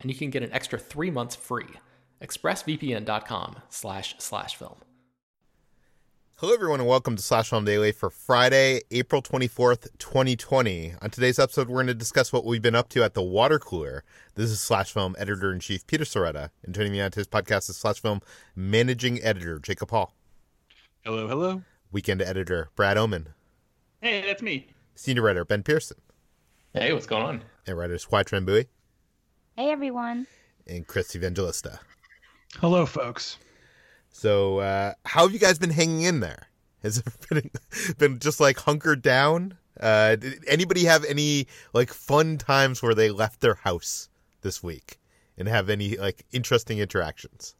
and you can get an extra three months free. ExpressVPN.com slash slash film. Hello, everyone, and welcome to Slash Film Daily for Friday, April 24th, 2020. On today's episode, we're going to discuss what we've been up to at the water cooler. This is Slash Film editor in chief Peter Sciretta, and joining me on today's podcast is Slash Film managing editor Jacob Hall. Hello, hello. Weekend editor Brad Oman. Hey, that's me. Senior writer Ben Pearson. Hey, what's going on? And writer Hoai-Tran Bui. Hey, everyone. And Chris Evangelista. Hello, folks. So, uh, how have you guys been hanging in there? Has it been, been just like hunkered down? Uh, did anybody have any like fun times where they left their house this week and have any like interesting interactions?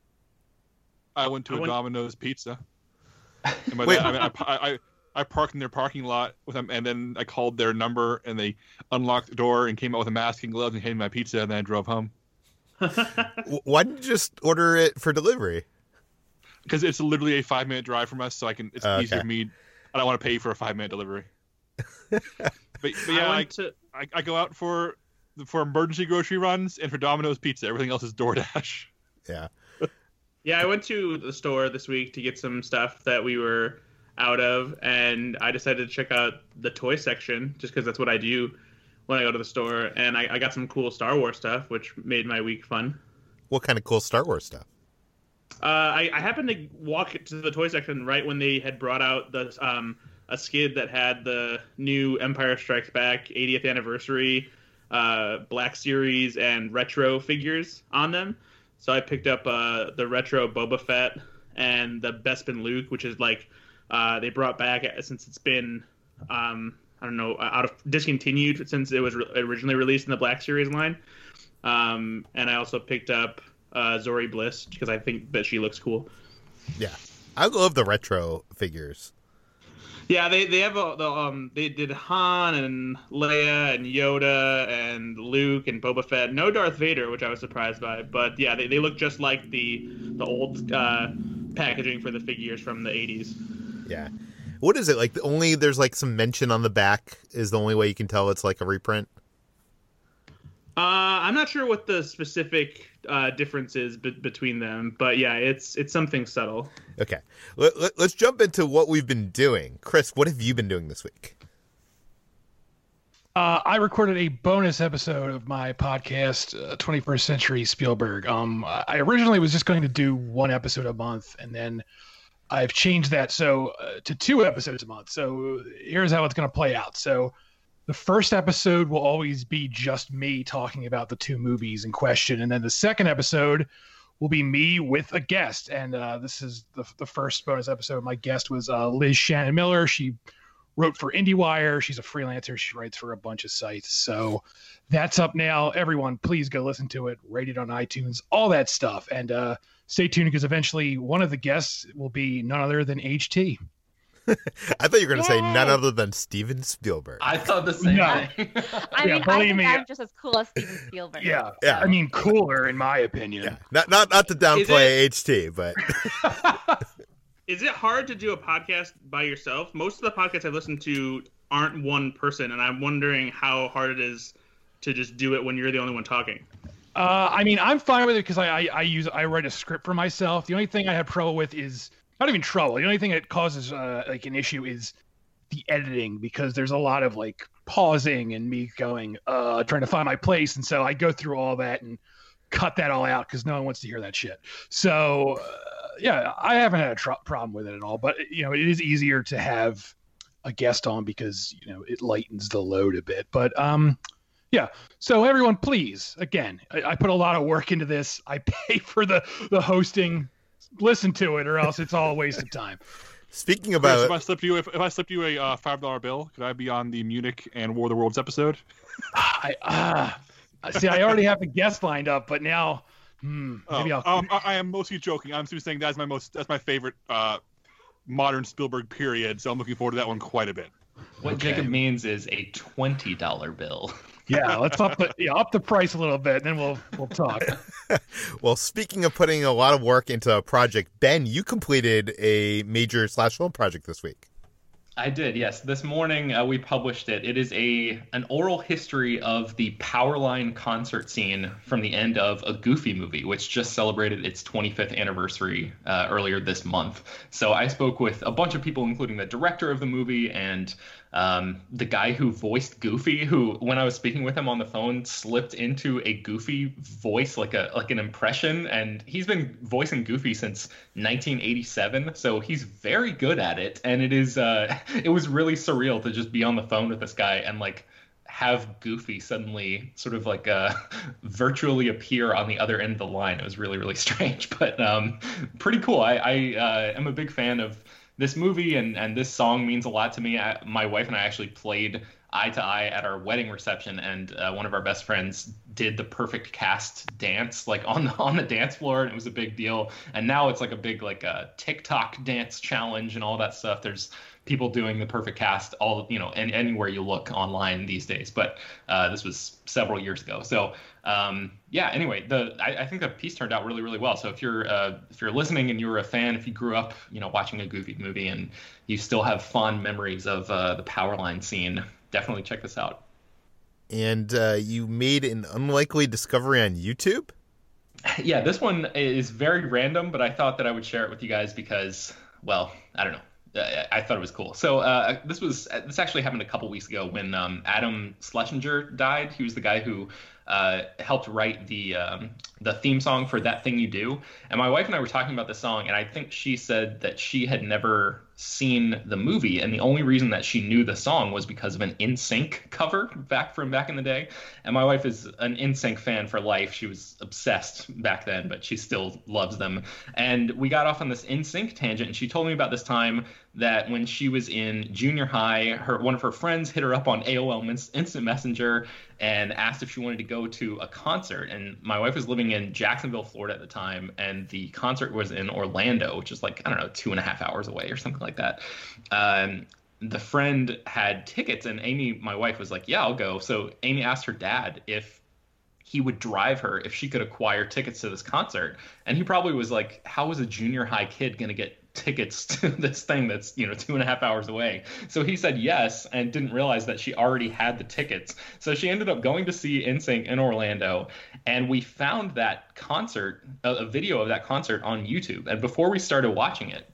I went to I a went- Domino's pizza. And by Wait. I, mean, I, I, I parked in their parking lot with them, and then I called their number, and they unlocked the door and came out with a mask and gloves and handed me my pizza, and then I drove home Why didn't you just order it for delivery? because it's literally a five minute drive from us, so I can. It's oh, Okay. easier for me. I don't want to pay for a five minute delivery. but, but yeah, I I, went to I, I go out for for emergency grocery runs and for Domino's pizza. Everything else is DoorDash. Yeah. yeah, I went to the store this week to get some stuff that we were out of, and I decided to check out the toy section just because that's what I do when I go to the store. And I, I got some cool Star Wars stuff, which made my week fun. What kind of cool Star Wars stuff? Uh, I, I happened to walk to the toy section right when they had brought out the um, a skid that had the new Empire Strikes Back 80th anniversary uh, Black Series and retro figures on them. So I picked up uh, the retro Boba Fett and the Bespin Luke, which is like uh, they brought back since it's been um, I don't know out of discontinued since it was re- originally released in the Black Series line. Um, and I also picked up uh, Zori Bliss because I think that she looks cool. Yeah. I love the retro figures. Yeah, they they have a, the um they did Han and Leia and Yoda and Luke and Boba Fett. No Darth Vader, which I was surprised by. But yeah, they, they look just like the the old uh, packaging for the figures from the 80s. Yeah. What is it like? The only there's like some mention on the back is the only way you can tell it's like a reprint. Uh, I'm not sure what the specific uh, difference is be- between them, but yeah, it's it's something subtle. Okay. Let, let, let's jump into what we've been doing. Chris, what have you been doing this week? Uh, I recorded a bonus episode of my podcast, uh, 21st Century Spielberg. Um, I originally was just going to do one episode a month, and then I've changed that so uh, to two episodes a month. So here's how it's going to play out. So the first episode will always be just me talking about the two movies in question, and then the second episode will be me with a guest. And uh, this is the, the first bonus episode. My guest was uh, Liz Shannon Miller. She wrote for IndieWire. She's a freelancer. She writes for a bunch of sites. So that's up now. Everyone, please go listen to it. Rate it on iTunes, all that stuff. And uh, stay tuned because eventually one of the guests will be none other than HT. I thought you were going to say none other than Steven Spielberg. I thought the same No. thing. I Yeah, mean, I believe think me. I'm just as cool as Steven Spielberg. Yeah. Yeah. I mean, cooler in my opinion. yeah. Not not not to downplay HT, but is it hard to do a podcast by yourself? Most of the podcasts I listen to aren't one person, and I'm wondering how hard it is to just do it when you're the only one talking. Uh, I mean, I'm fine with it because I, I I use I write a script for myself. The only thing I have trouble with is not even trouble. The only thing that causes uh, like an issue is the editing because there's a lot of like pausing and me going uh trying to find my place, and so I go through all that and cut that all out because no one wants to hear that shit. So uh, yeah, I haven't had a tr- problem with it at all. But you know, it is easier to have a guest on because you know it lightens the load a bit. But um, yeah. So everyone, please, again, I, I put a lot of work into this. I pay for the the hosting. Listen to it, or else it's all a waste of time. Speaking Chris, about if I slipped you if, if I slipped you a uh, five dollar bill, could I be on the Munich and War of the Worlds episode? I ah, see. I already have a guest lined up, but now hmm, maybe Oh, I'll. um, I, I am mostly joking. I'm simply saying that's my most that's my favorite uh, modern Spielberg period. So I'm looking forward to that one quite a bit. What Okay. Jacob means is a twenty dollar bill. yeah, let's up the yeah, up the price a little bit, and then we'll we'll talk. well, speaking of putting a lot of work into a project, Ben, you completed a major slash film project this week. I did, yes. This morning uh, we published it. It is a an oral history of the Powerline concert scene from the end of a Goofy movie, which just celebrated its 25th anniversary uh, earlier this month. So I spoke with a bunch of people, including the director of the movie and um, the guy who voiced Goofy, who when I was speaking with him on the phone slipped into a Goofy voice, like a like an impression, and he's been voicing Goofy since 1987, so he's very good at it. And it is uh, it was really surreal to just be on the phone with this guy and like have Goofy suddenly sort of like uh, virtually appear on the other end of the line. It was really really strange, but um, pretty cool. I, I uh, am a big fan of this movie and and this song means a lot to me. I, my wife and I actually played eye to eye at our wedding reception, and uh, one of our best friends did the perfect cast dance like on the on the dance floor, and it was a big deal. And now it's like a big like uh, TikTok dance challenge and all that stuff. There's people doing the perfect cast all you know and anywhere you look online these days but uh, this was several years ago. So um, yeah anyway the I, I think the piece turned out really really well. So if you're uh, if you're listening and you're a fan if you grew up you know watching a goofy movie and you still have fond memories of uh, the powerline scene definitely check this out. And uh, you made an unlikely discovery on YouTube. yeah this one is very random but i thought that i would share it with you guys because well i don't know I- thought it was cool. So uh, this was this actually happened a couple weeks ago when um, Adam Schlesinger died. He was the guy who uh, helped write the um, the theme song for That Thing You Do. And my wife and I were talking about the song, and I think she said that she had never seen the movie, and the only reason that she knew the song was because of an NSYNC cover back from back in the day. And my wife is an NSYNC fan for life. She was obsessed back then, but she still loves them. And we got off on this NSYNC tangent, and she told me about this time that when she was in junior high, her one of her friends hit her up on AOL Instant Messenger and asked if she wanted to go to a concert. And my wife was living in Jacksonville, Florida at the time, and the concert was in Orlando, which is like I don't know two and a half hours away or something like that. Um, the friend had tickets, and Amy, my wife, was like, "Yeah, I'll go." So Amy asked her dad if he would drive her if she could acquire tickets to this concert. And he probably was like, How is a junior high kid going to get tickets to this thing that's, you know, two and a half hours away? So he said yes and didn't realize that she already had the tickets. So she ended up going to see NSYNC in Orlando. And we found that concert, a, a video of that concert on YouTube. And before we started watching it,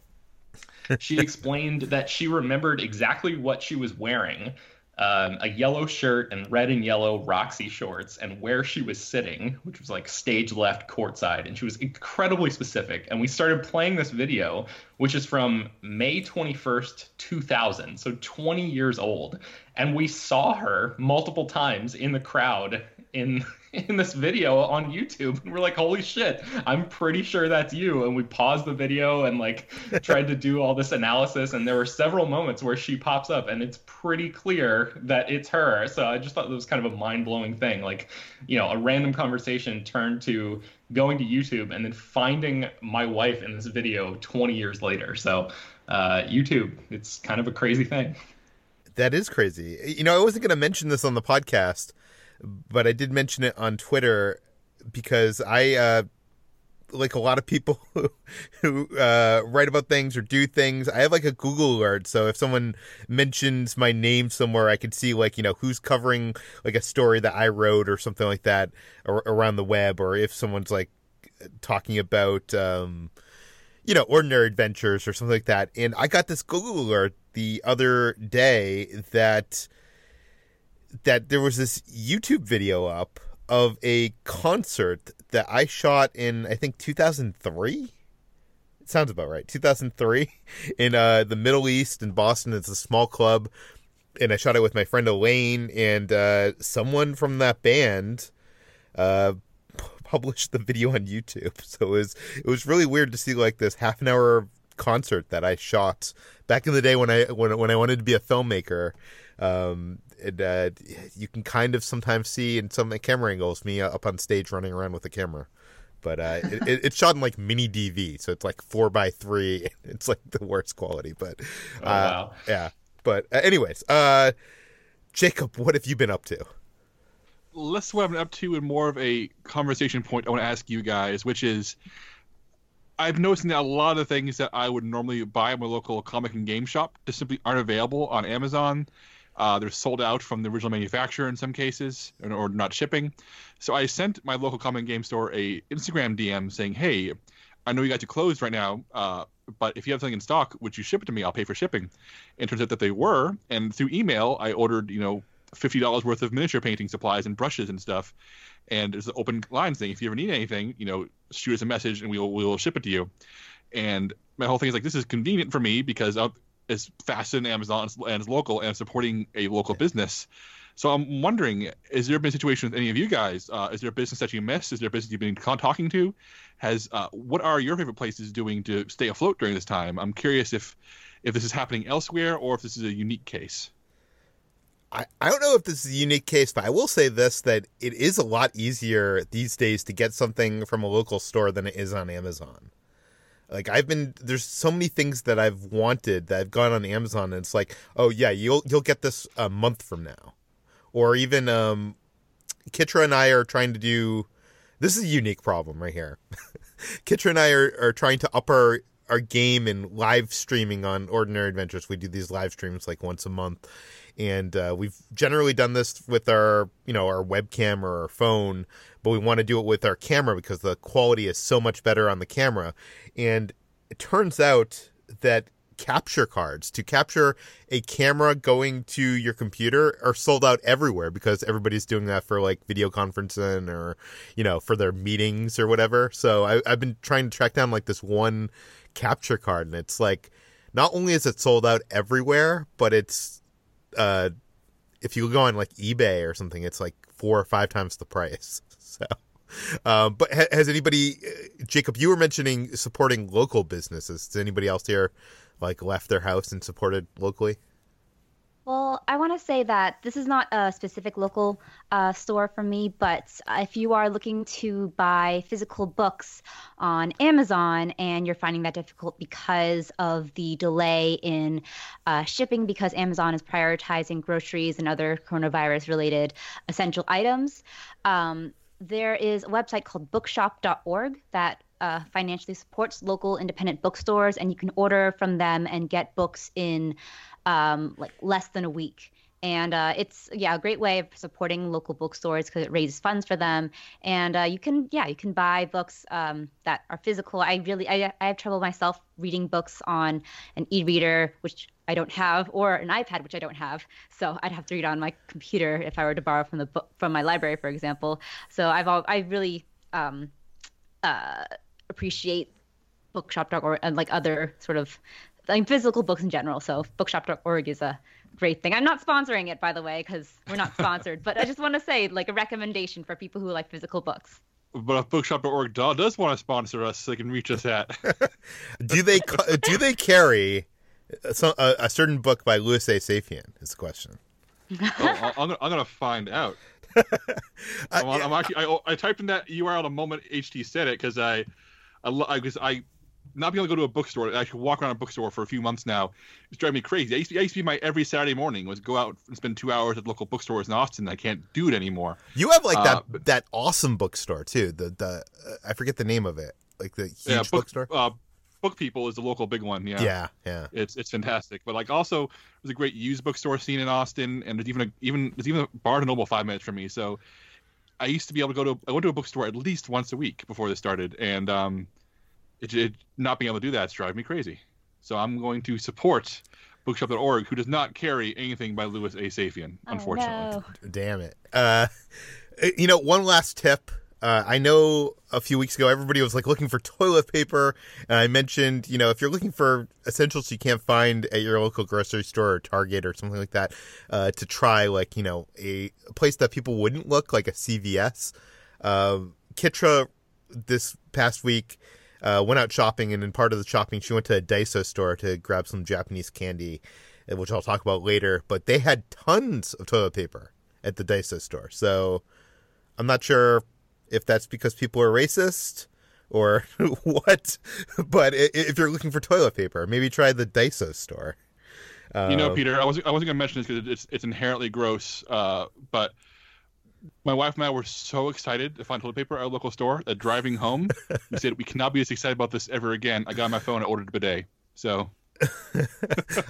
she explained that she remembered exactly what she was wearing um, a yellow shirt and red and yellow Roxy shorts, and where she was sitting, which was like stage left courtside. And she was incredibly specific. And we started playing this video, which is from May 21st, 2000, so 20 years old. And we saw her multiple times in the crowd in in this video on YouTube. And we're like holy shit I'm pretty sure that's you. And we paused the video and like tried to do all this analysis. And there were several moments where she pops up and it's pretty clear that it's her. So I just thought that was kind of a mind-blowing thing. Like you know a random conversation turned to going to YouTube and then finding my wife in this video 20 years later. So uh, YouTube it's kind of a crazy thing. That is crazy. You know, I wasn't going to mention this on the podcast, but I did mention it on Twitter because I uh, like a lot of people who, who uh, write about things or do things. I have like a Google alert, so if someone mentions my name somewhere, I can see like you know who's covering like a story that I wrote or something like that ar- around the web, or if someone's like talking about um, you know ordinary adventures or something like that. And I got this Google alert the other day that that there was this YouTube video up of a concert that I shot in I think 2003. It sounds about right. 2003 in uh, the Middle East in Boston. It's a small club, and I shot it with my friend Elaine and uh, someone from that band. Uh, published the video on YouTube, so it was it was really weird to see like this half an hour concert that I shot back in the day when I when when I wanted to be a filmmaker. Um, and uh, you can kind of sometimes see in some camera angles me up on stage running around with a camera. But uh, it, it, it's shot in like mini DV, so it's like four by three. It's like the worst quality, but uh, Oh, wow. yeah. But uh, anyways, uh, Jacob, what have you been up to? less what I'm up to and more of a conversation point I want to ask you guys, which is I've noticed that a lot of things that I would normally buy at my local comic and game shop just simply aren't available on Amazon. Uh, they're sold out from the original manufacturer in some cases, or, or not shipping. So I sent my local comic game store a Instagram DM saying, "Hey, I know you guys are closed right now, uh, but if you have something in stock, would you ship it to me? I'll pay for shipping." And it turns out that they were, and through email, I ordered, you know, fifty dollars worth of miniature painting supplies and brushes and stuff. And there's an open line saying, if you ever need anything, you know, shoot us a message and we will we will ship it to you. And my whole thing is like, this is convenient for me because it's faster than Amazon and it's local and supporting a local business. So I'm wondering, is there been a situation with any of you guys? Uh, is there a business that you miss? Is there a business you've been con- talking to? Has uh, what are your favorite places doing to stay afloat during this time? I'm curious if if this is happening elsewhere or if this is a unique case. I, I don't know if this is a unique case, but I will say this that it is a lot easier these days to get something from a local store than it is on Amazon. Like I've been there's so many things that I've wanted that I've gone on Amazon and it's like, oh yeah, you'll you'll get this a month from now. Or even um Kitra and I are trying to do this is a unique problem right here. Kitra and I are, are trying to up our our game in live streaming on Ordinary Adventures. We do these live streams like once a month, and uh, we've generally done this with our you know our webcam or our phone, but we want to do it with our camera because the quality is so much better on the camera. And it turns out that capture cards to capture a camera going to your computer are sold out everywhere because everybody's doing that for like video conferencing or you know for their meetings or whatever so I, i've been trying to track down like this one capture card and it's like not only is it sold out everywhere but it's uh if you go on like ebay or something it's like four or five times the price so um, but ha- has anybody, uh, Jacob? You were mentioning supporting local businesses. Does anybody else here like left their house and supported locally? Well, I want to say that this is not a specific local uh, store for me, but if you are looking to buy physical books on Amazon and you're finding that difficult because of the delay in uh, shipping, because Amazon is prioritizing groceries and other coronavirus related essential items, um, there is a website called bookshop.org that uh, financially supports local independent bookstores, and you can order from them and get books in um, like less than a week. And uh, it's yeah a great way of supporting local bookstores because it raises funds for them. And uh, you can yeah you can buy books um, that are physical. I really I, I have trouble myself reading books on an e-reader which I don't have or an iPad which I don't have. So I'd have to read on my computer if I were to borrow from the book from my library for example. So I've all, I really um, uh, appreciate bookshop.org and like other sort of like physical books in general. So bookshop.org is a great thing. I'm not sponsoring it by the way because we're not sponsored, but I just want to say like a recommendation for people who like physical books. But if bookshop.org does want to sponsor us, so they can reach us at. Do they do they carry some, a, a certain book by Louis A. Safian? Is the question. oh, I- I'm, gonna, I'm gonna find out. Uh, I'm, I'm actually, I, I typed in that URL the moment HT said it because I, I, lo- I, cause I, not being able to go to a bookstore, I should walk around a bookstore for a few months now. It's driving me crazy. I used, to, I used to be my every Saturday morning was go out and spend two hours at local bookstores in Austin. I can't do it anymore. You have like that Uh, but- that awesome bookstore too. The the uh, I forget the name of it. like the huge yeah, book, bookstore. Uh, BookPeople is the local big one. Yeah. Yeah, yeah. It's it's fantastic. But like also there's a great used bookstore scene in Austin, and there's even a, even there's even a Barnes and Noble five minutes from me. So I used to be able to go to I went to a bookstore at least once a week before this started, and um, it, it not being able to do that's driving me crazy. So I'm going to support bookshop.org, who does not carry anything by Louis A. Safian, unfortunately. Oh, no. Damn it. Uh, you know, one last tip. Uh, I know a few weeks ago everybody was like looking for toilet paper, and I mentioned, you know, if you're looking for essentials you can't find at your local grocery store or Target or something like that, uh, to try like you know a, a place that people wouldn't look like a CVS. Uh, Kitra this past week uh, went out shopping, and in part of the shopping, she went to a Daiso store to grab some Japanese candy, uh, which I'll talk about later. But they had tons of toilet paper at the Daiso store, so I'm not sure if that's because people are racist or what. But if you're looking for toilet paper, maybe try the Daiso store. You know, Uh, Peter, I wasn't I wasn't gonna mention this because it's it's inherently gross. Uh, but my wife and I were so excited to find toilet paper at our local store that driving home, we said we cannot be as excited about this ever again. I got my phone and ordered a bidet. So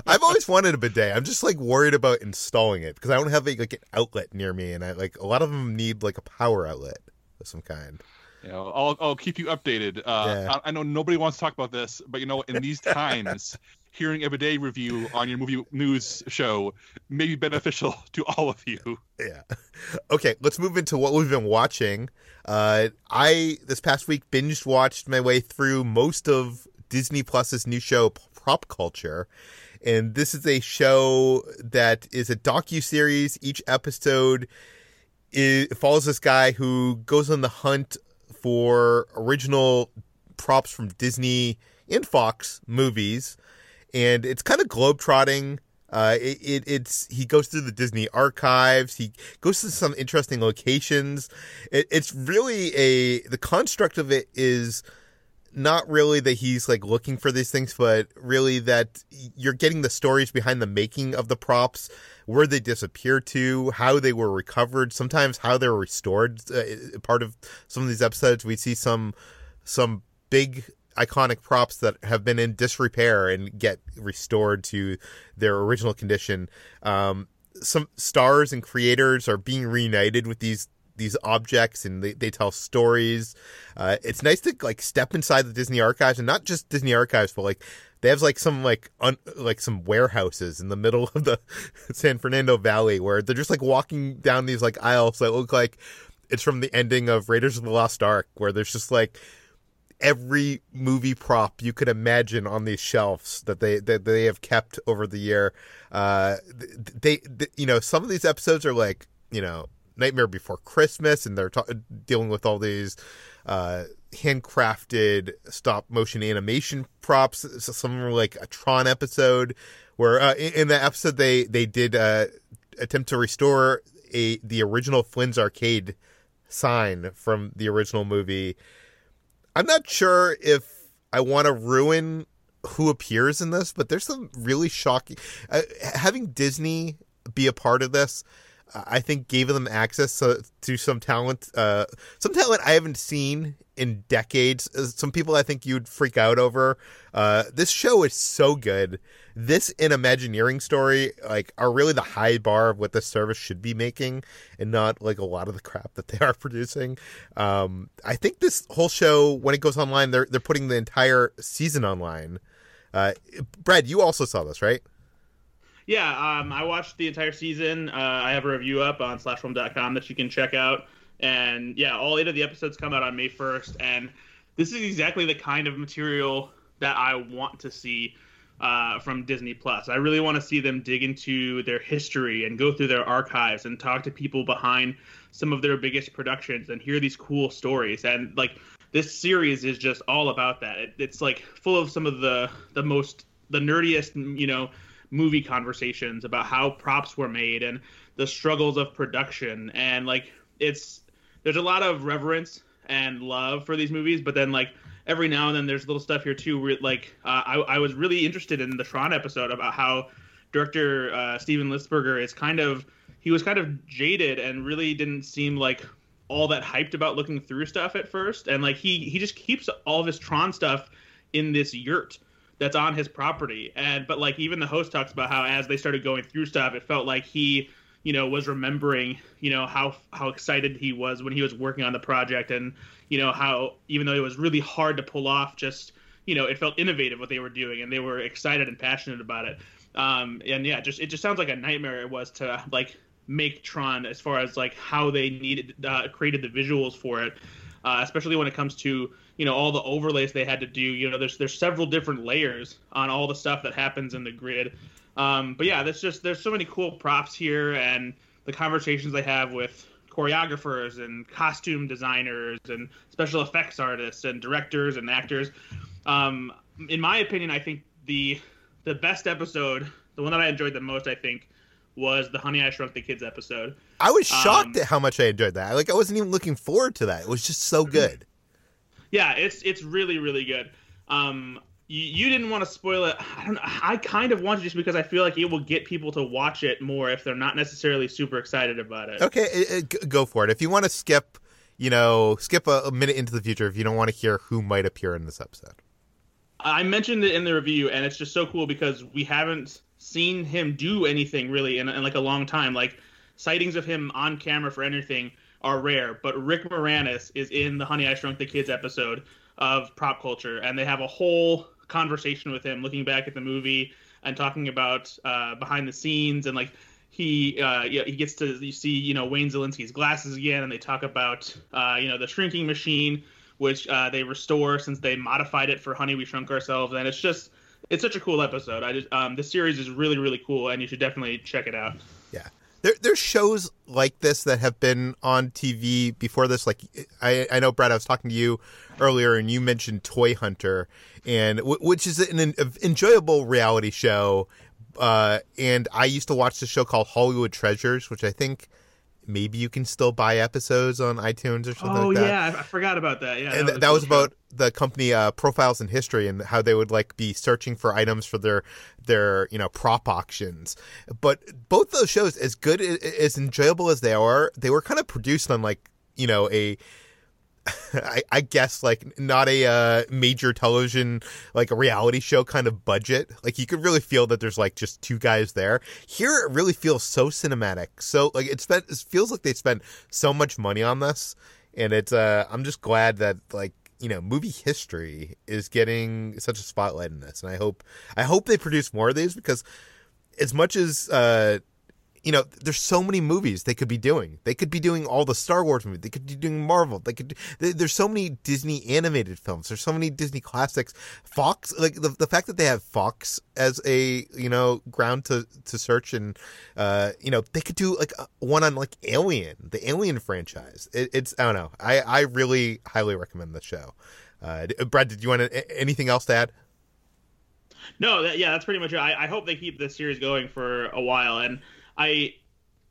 I've always wanted a bidet. I'm just like worried about installing it because I don't have like, like an outlet near me, and I like a lot of them need like a power outlet of some kind. you know, I'll I'll keep you updated. Uh, Yeah. I, I know nobody wants to talk about this, but you know, in these times, hearing a bidet review on your movie news show may be beneficial to all of you. Yeah. Okay, let's move into what we've been watching. Uh, I this past week binged watched my way through most of Disney Plus's new show Prop Culture, and this is a show that is a docu series. Each episode is, follows this guy who goes on the hunt for original props from Disney and Fox movies, and it's kind of globetrotting. Uh, it, it it's he goes through the Disney archives. He goes to some interesting locations. It, it's really a the construct of it is not really that he's like looking for these things, but really that you're getting the stories behind the making of the props, where they disappeared to, how they were recovered, sometimes how they were restored. Uh, part of some of these episodes, we see some some big iconic props that have been in disrepair and get restored to their original condition. Um, some stars and creators are being reunited with these these objects and they, they tell stories. Uh, it's nice to like step inside the Disney archives and not just Disney archives, but like they have like some like un, like some warehouses in the middle of the San Fernando Valley where they're just like walking down these like aisles that look like it's from the ending of Raiders of the Lost Ark, where there's just like every movie prop you could imagine on these shelves that they that they have kept over the year. Uh, they, they you know some of these episodes are like you know Nightmare Before Christmas, and they're ta- dealing with all these uh, handcrafted stop motion animation props. So some are like a Tron episode, where uh, in, in that episode they they did uh, attempt to restore a the original Flynn's Arcade sign from the original movie. I'm not sure if I want to ruin who appears in this, but there's some really shocking. Uh, having Disney be a part of this, uh, I think gave them access to, to some talent, uh, some talent I haven't seen in decades. Uh, Some people I think you'd freak out over. Uh, this show is so good. This and Imagineering story like are really the high bar of what the service should be making, and not like a lot of the crap that they are producing. Um, I think this whole show, when it goes online, they're they're putting the entire season online. Uh, Brad, you also saw this, right? Yeah, um, I watched the entire season. Uh, I have a review up on slashfilm.com that you can check out. And yeah, all eight of the episodes come out on May 1st. And this is exactly the kind of material that I want to see uh, from Disney Plus. I really want to see them dig into their history and go through their archives and talk to people behind some of their biggest productions and hear these cool stories. And like this series is just all about that. It, it's like full of some of the the most the nerdiest, you know, movie conversations about how props were made and the struggles of production and like it's there's a lot of reverence and love for these movies but then like every now and then there's little stuff here too where like uh, I, I was really interested in the Tron episode about how director uh, Steven Lisberger is kind of he was kind of jaded and really didn't seem like all that hyped about looking through stuff at first, and like he he just keeps all of his Tron stuff in this yurt that's on his property. And but like even the host talks about how as they started going through stuff, it felt like he you know was remembering you know how how excited he was when he was working on the project and you know how even though it was really hard to pull off just you know it felt innovative what they were doing and they were excited and passionate about it. Um and yeah just it just sounds like a nightmare it was to like make tron as far as like how they needed uh, created the visuals for it uh, especially when it comes to you know all the overlays they had to do. You know there's there's several different layers on all the stuff that happens in the grid um, but yeah, there's just there's so many cool props here, and the conversations they have with choreographers and costume designers and special effects artists and directors and actors. Um, in my opinion, I think the the best episode, the one that I enjoyed the most, I think, was the Honey I Shrunk the Kids episode. I was shocked um, at how much I enjoyed that. Like I wasn't even looking forward to that. It was just so good. Yeah, it's it's really really good. Um, you, you didn't want to spoil it. I don't know. I kind of want to just because I feel like it will get people to watch it more if they're not necessarily super excited about it. Okay, it, it, go for it. If you want to skip, you know, skip a, a minute into the future if you don't want to hear who might appear in this episode. I mentioned it in the review, and it's just so cool because we haven't seen him do anything really in, in like a long time. Like sightings of him on camera for anything are rare, but Rick Moranis is in the Honey I Shrunk the Kids episode of Prop Culture, and they have a whole conversation with him, looking back at the movie and talking about uh, behind the scenes and like he uh, he gets to you see you know Wayne Szalinski's glasses again, and they talk about uh, you know the shrinking machine, which uh, they restore since they modified it for Honey We Shrunk Ourselves, and it's just it's such a cool episode. I just um, this series is really really cool, and you should definitely check it out. Yeah, there, there's shows like this that have been on TV before this. Like I, I know, Brad, I was talking to you earlier, and you mentioned Toy Hunter, and which is an, an enjoyable reality show. Uh, and I used to watch the show called Hollywood Treasures, which I think maybe you can still buy episodes on iTunes or something oh, like that. yeah, I forgot about that. Yeah, and that was, that was about the company uh, Profiles in History and how they would like be searching for items for their their you know prop auctions. But both those shows, as good as enjoyable as they are, they were kind of produced on like you know a I, I, guess like not a uh, major television like a reality show kind of budget. Like you could really feel that there's like just two guys there. Here it really feels so cinematic. So like it spent it feels like they spent so much money on this, and it's uh I'm just glad that like you know movie history is getting such a spotlight in this, and I hope I hope they produce more of these because as much as uh you know, there's so many movies they could be doing. They could be doing all the Star Wars movies. They could be doing Marvel. They could. There's so many Disney animated films. There's so many Disney classics. Fox, like the, the fact that they have Fox as a you know ground to to search and uh you know they could do like one on like Alien, the Alien franchise. It, it's I don't know. I I really highly recommend the show. Uh, Brad, did you want to, anything else to add? No, that, yeah, that's pretty much it. I, I hope they keep this series going for a while and. I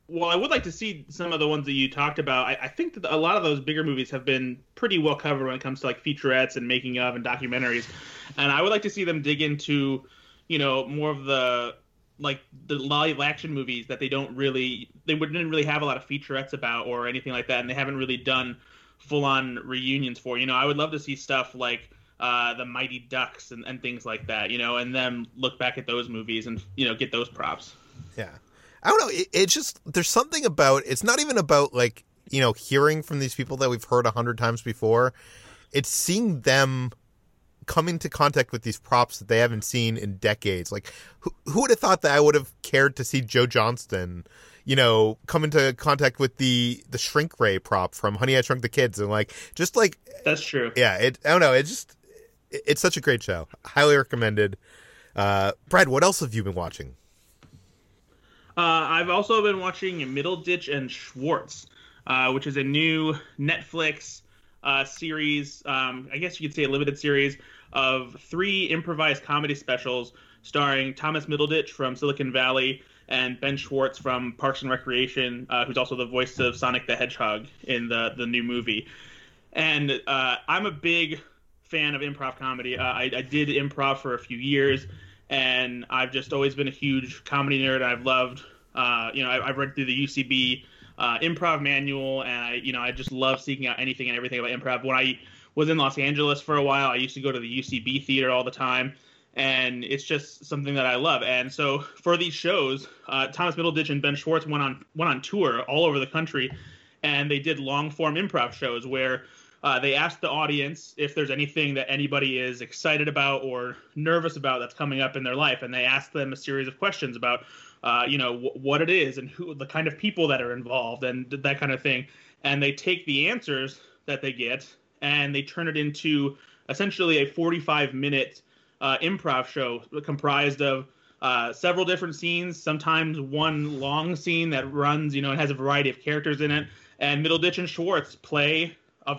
well, I would like to see some of the ones that you talked about. I, I, think that a lot of those bigger movies have been pretty well covered when it comes to like featurettes and making of and documentaries, and I would like to see them dig into, you know, more of the like the live action movies that they don't really they wouldn't really have a lot of featurettes about or anything like that, and they haven't really done full on reunions for. You know, I would love to see stuff like uh, the Mighty Ducks and, and things like that. You know, and then look back at those movies and you know get those props. Yeah. I don't know. It, it's just there's something about. It's not even about like you know hearing from these people that we've heard a hundred times before. It's seeing them come into contact with these props that they haven't seen in decades. Like who, who would have thought that I would have cared to see Joe Johnston, you know, come into contact with the the shrink ray prop from Honey I Shrunk the Kids and like just like That's true. Yeah, it I don't know, it just it's such a great show. Highly recommended. Uh Brad, what else have you been watching? Uh, I've also been watching Middleditch and Schwartz, uh, which is a new Netflix uh, series. Um, I guess you could say a limited series of three improvised comedy specials starring Thomas Middleditch from Silicon Valley and Ben Schwartz from Parks and Recreation, uh, who's also the voice of Sonic the Hedgehog in the the new movie. And uh, I'm a big fan of improv comedy. Uh, I, I did improv for a few years and I've just always been a huge comedy nerd. I've loved, uh, you know, I, have read through the UCB uh, improv manual, and I, you know, I just love seeking out anything and everything about improv. When I was in Los Angeles for a while, I used to go to the UCB theater all the time, and it's just something that I love. And so for these shows, uh, Thomas Middleditch and Ben Schwartz went on went on tour all over the country, and they did long form improv shows where uh, they asked the audience if there's anything that anybody is excited about or nervous about that's coming up in their life, and they asked them a series of questions about, uh, you know, w- what it is and who the kind of people that are involved and that kind of thing. And they take the answers that they get and they turn it into essentially a 45 minute uh, improv show comprised of uh, several different scenes, sometimes one long scene that runs, you know, it has a variety of characters in it. And Middleditch and Schwartz play a,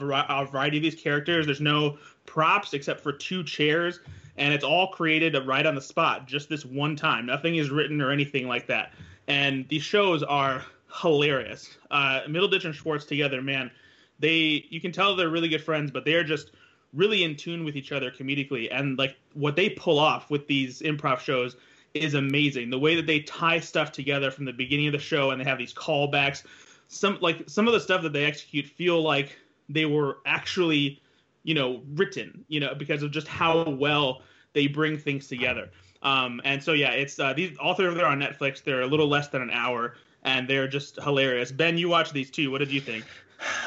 variety of these characters. There's no props except for two chairs, and it's all created right on the spot, just this one time. Nothing is written or anything like that. And these shows are hilarious. Uh, Middleditch and Schwartz together, man, they you can tell they're really good friends, but they are just really in tune with each other comedically. And like what they pull off with these improv shows is amazing. The way that they tie stuff together from the beginning of the show, and they have these callbacks. Some like some of the stuff that they execute feel like they were actually, you know, written, you know, because of just how well they bring things together. Um, and so yeah, it's uh, these all three of them are on Netflix. They're a little less than an hour, and they're just hilarious. Ben, you watched these too. What did you think?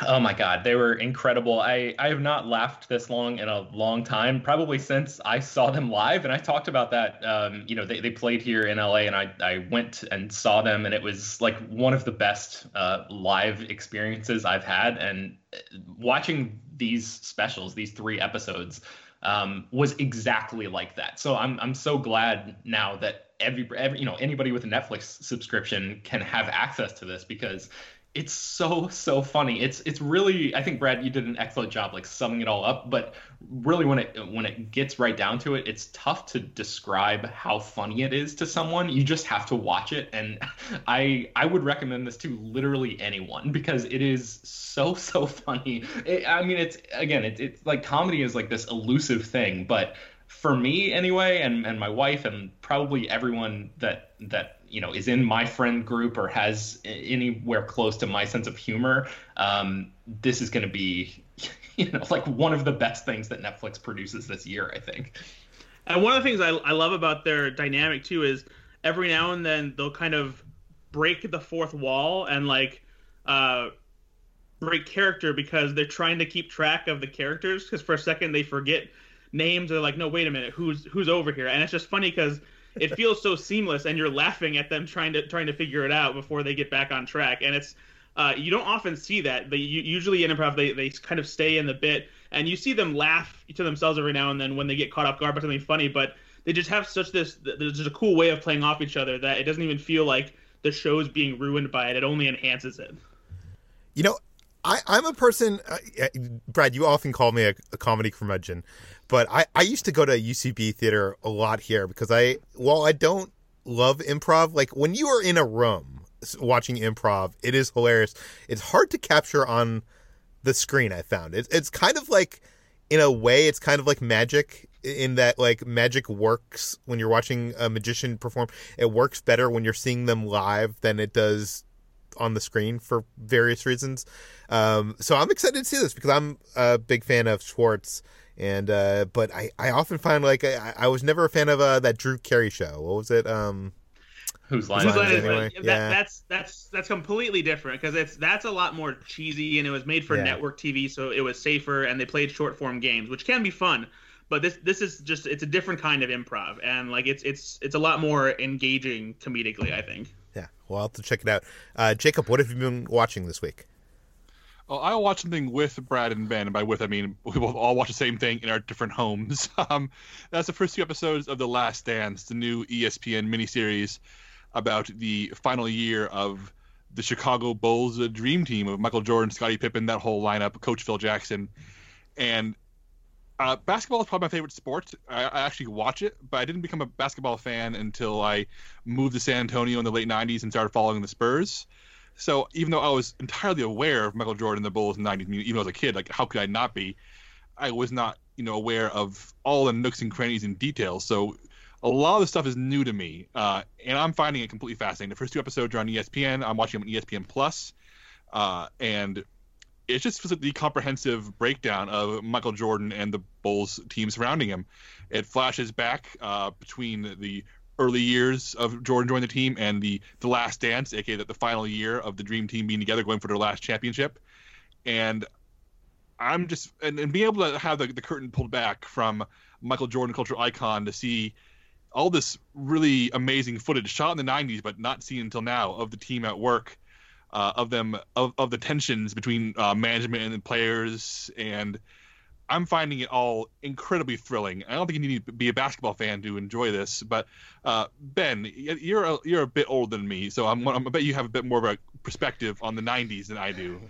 Oh my god, they were incredible. I I have not laughed this long in a long time, probably since I saw them live. And I talked about that. Um, you know, they, they played here in LA, and I I went and saw them, and it was like one of the best uh, live experiences I've had. And uh, watching these specials, these three episodes, um, was exactly like that. So I'm I'm so glad now that every, every you know anybody with a Netflix subscription can have access to this because it's so so funny. It's it's really i think brad you did an excellent job like summing it all up but really when it when it gets right down to it it's tough to describe how funny it is to someone. You just have to watch it and i i would recommend this to literally anyone because it is so so funny. It, i mean it's again it, it's like comedy is like this elusive thing but for me anyway and and my wife and probably everyone that that you know is in my friend group or has anywhere close to my sense of humor um, this is going to be you know like one of the best things that netflix produces this year i think. And one of the things I, I love about their dynamic too is every now and then they'll kind of break the fourth wall and like uh, break character because they're trying to keep track of the characters because for a second they forget names. They're like no wait a minute. Who's who's over here? And it's just funny because it feels so seamless, and you're laughing at them trying to trying to figure it out before they get back on track. And it's uh, you don't often see that. They usually in improv they they kind of stay in the bit, and you see them laugh to themselves every now and then when they get caught off guard by something funny. But they just have such this there's just a cool way of playing off each other that it doesn't even feel like the show's being ruined by it. It only enhances it. You know, I, I'm a person, uh, Brad. You often call me a, a comedy curmudgeon, but I, I used to go to UCB theater a lot here because I, while I don't love improv, like when you are in a room watching improv, it is hilarious. It's hard to capture on the screen. I found it's it's kind of like, in a way, it's kind of like magic in that like magic works when you're watching a magician perform. It works better when you're seeing them live than it does on the screen for various reasons. Um, so I'm excited to see this because I'm a big fan of Schwartz. And uh, but I, I often find like I, I was never a fan of uh, that Drew Carey show. What was it? Um, Whose line? Whose line is anyway? that, yeah. That's that's that's completely different because it's that's a lot more cheesy and it was made for yeah. network TV, so it was safer and they played short form games, which can be fun. But this this is just it's a different kind of improv and like it's it's it's a lot more engaging comedically, I think. Yeah, well, I'll have to check it out. Uh, Jacob, what have you been watching this week? Well, I watched something with Brad and Ben, and by with I mean we both all watch the same thing in our different homes. Um, that's the first two episodes of The Last Dance, the new ESPN miniseries about the final year of the Chicago Bulls the dream team of Michael Jordan, Scottie Pippen, that whole lineup, Coach Phil Jackson, and uh, basketball is probably my favorite sport. I, I, actually watch it, but I didn't become a basketball fan until I moved to San Antonio in the late '90s and started following the Spurs. So even though I was entirely aware of Michael Jordan, and the Bulls, in the '90s, even as a kid, like how could I not be? I was not, you know, aware of all the nooks and crannies and details. So a lot of the stuff is new to me, uh, and I'm finding it completely fascinating. The first two episodes are on ESPN. I'm watching them on ESPN Plus. uh, and it's just the comprehensive breakdown of Michael Jordan and the Bulls team surrounding him. It flashes back uh, between the early years of Jordan joining the team and the the last dance, aka the, the final year of the Dream Team being together, going for their last championship. And I'm just and, and being able to have the, the curtain pulled back from Michael Jordan, cultural icon, to see all this really amazing footage shot in the 90s, but not seen until now of the team at work, uh, of them, of, of the tensions between uh, management and players. And I'm finding it all incredibly thrilling. I don't think you need to be a basketball fan to enjoy this, but uh, Ben, you're a, you're a bit older than me, so I'm, I'm, I bet you have a bit more of a perspective on the 90s than I do.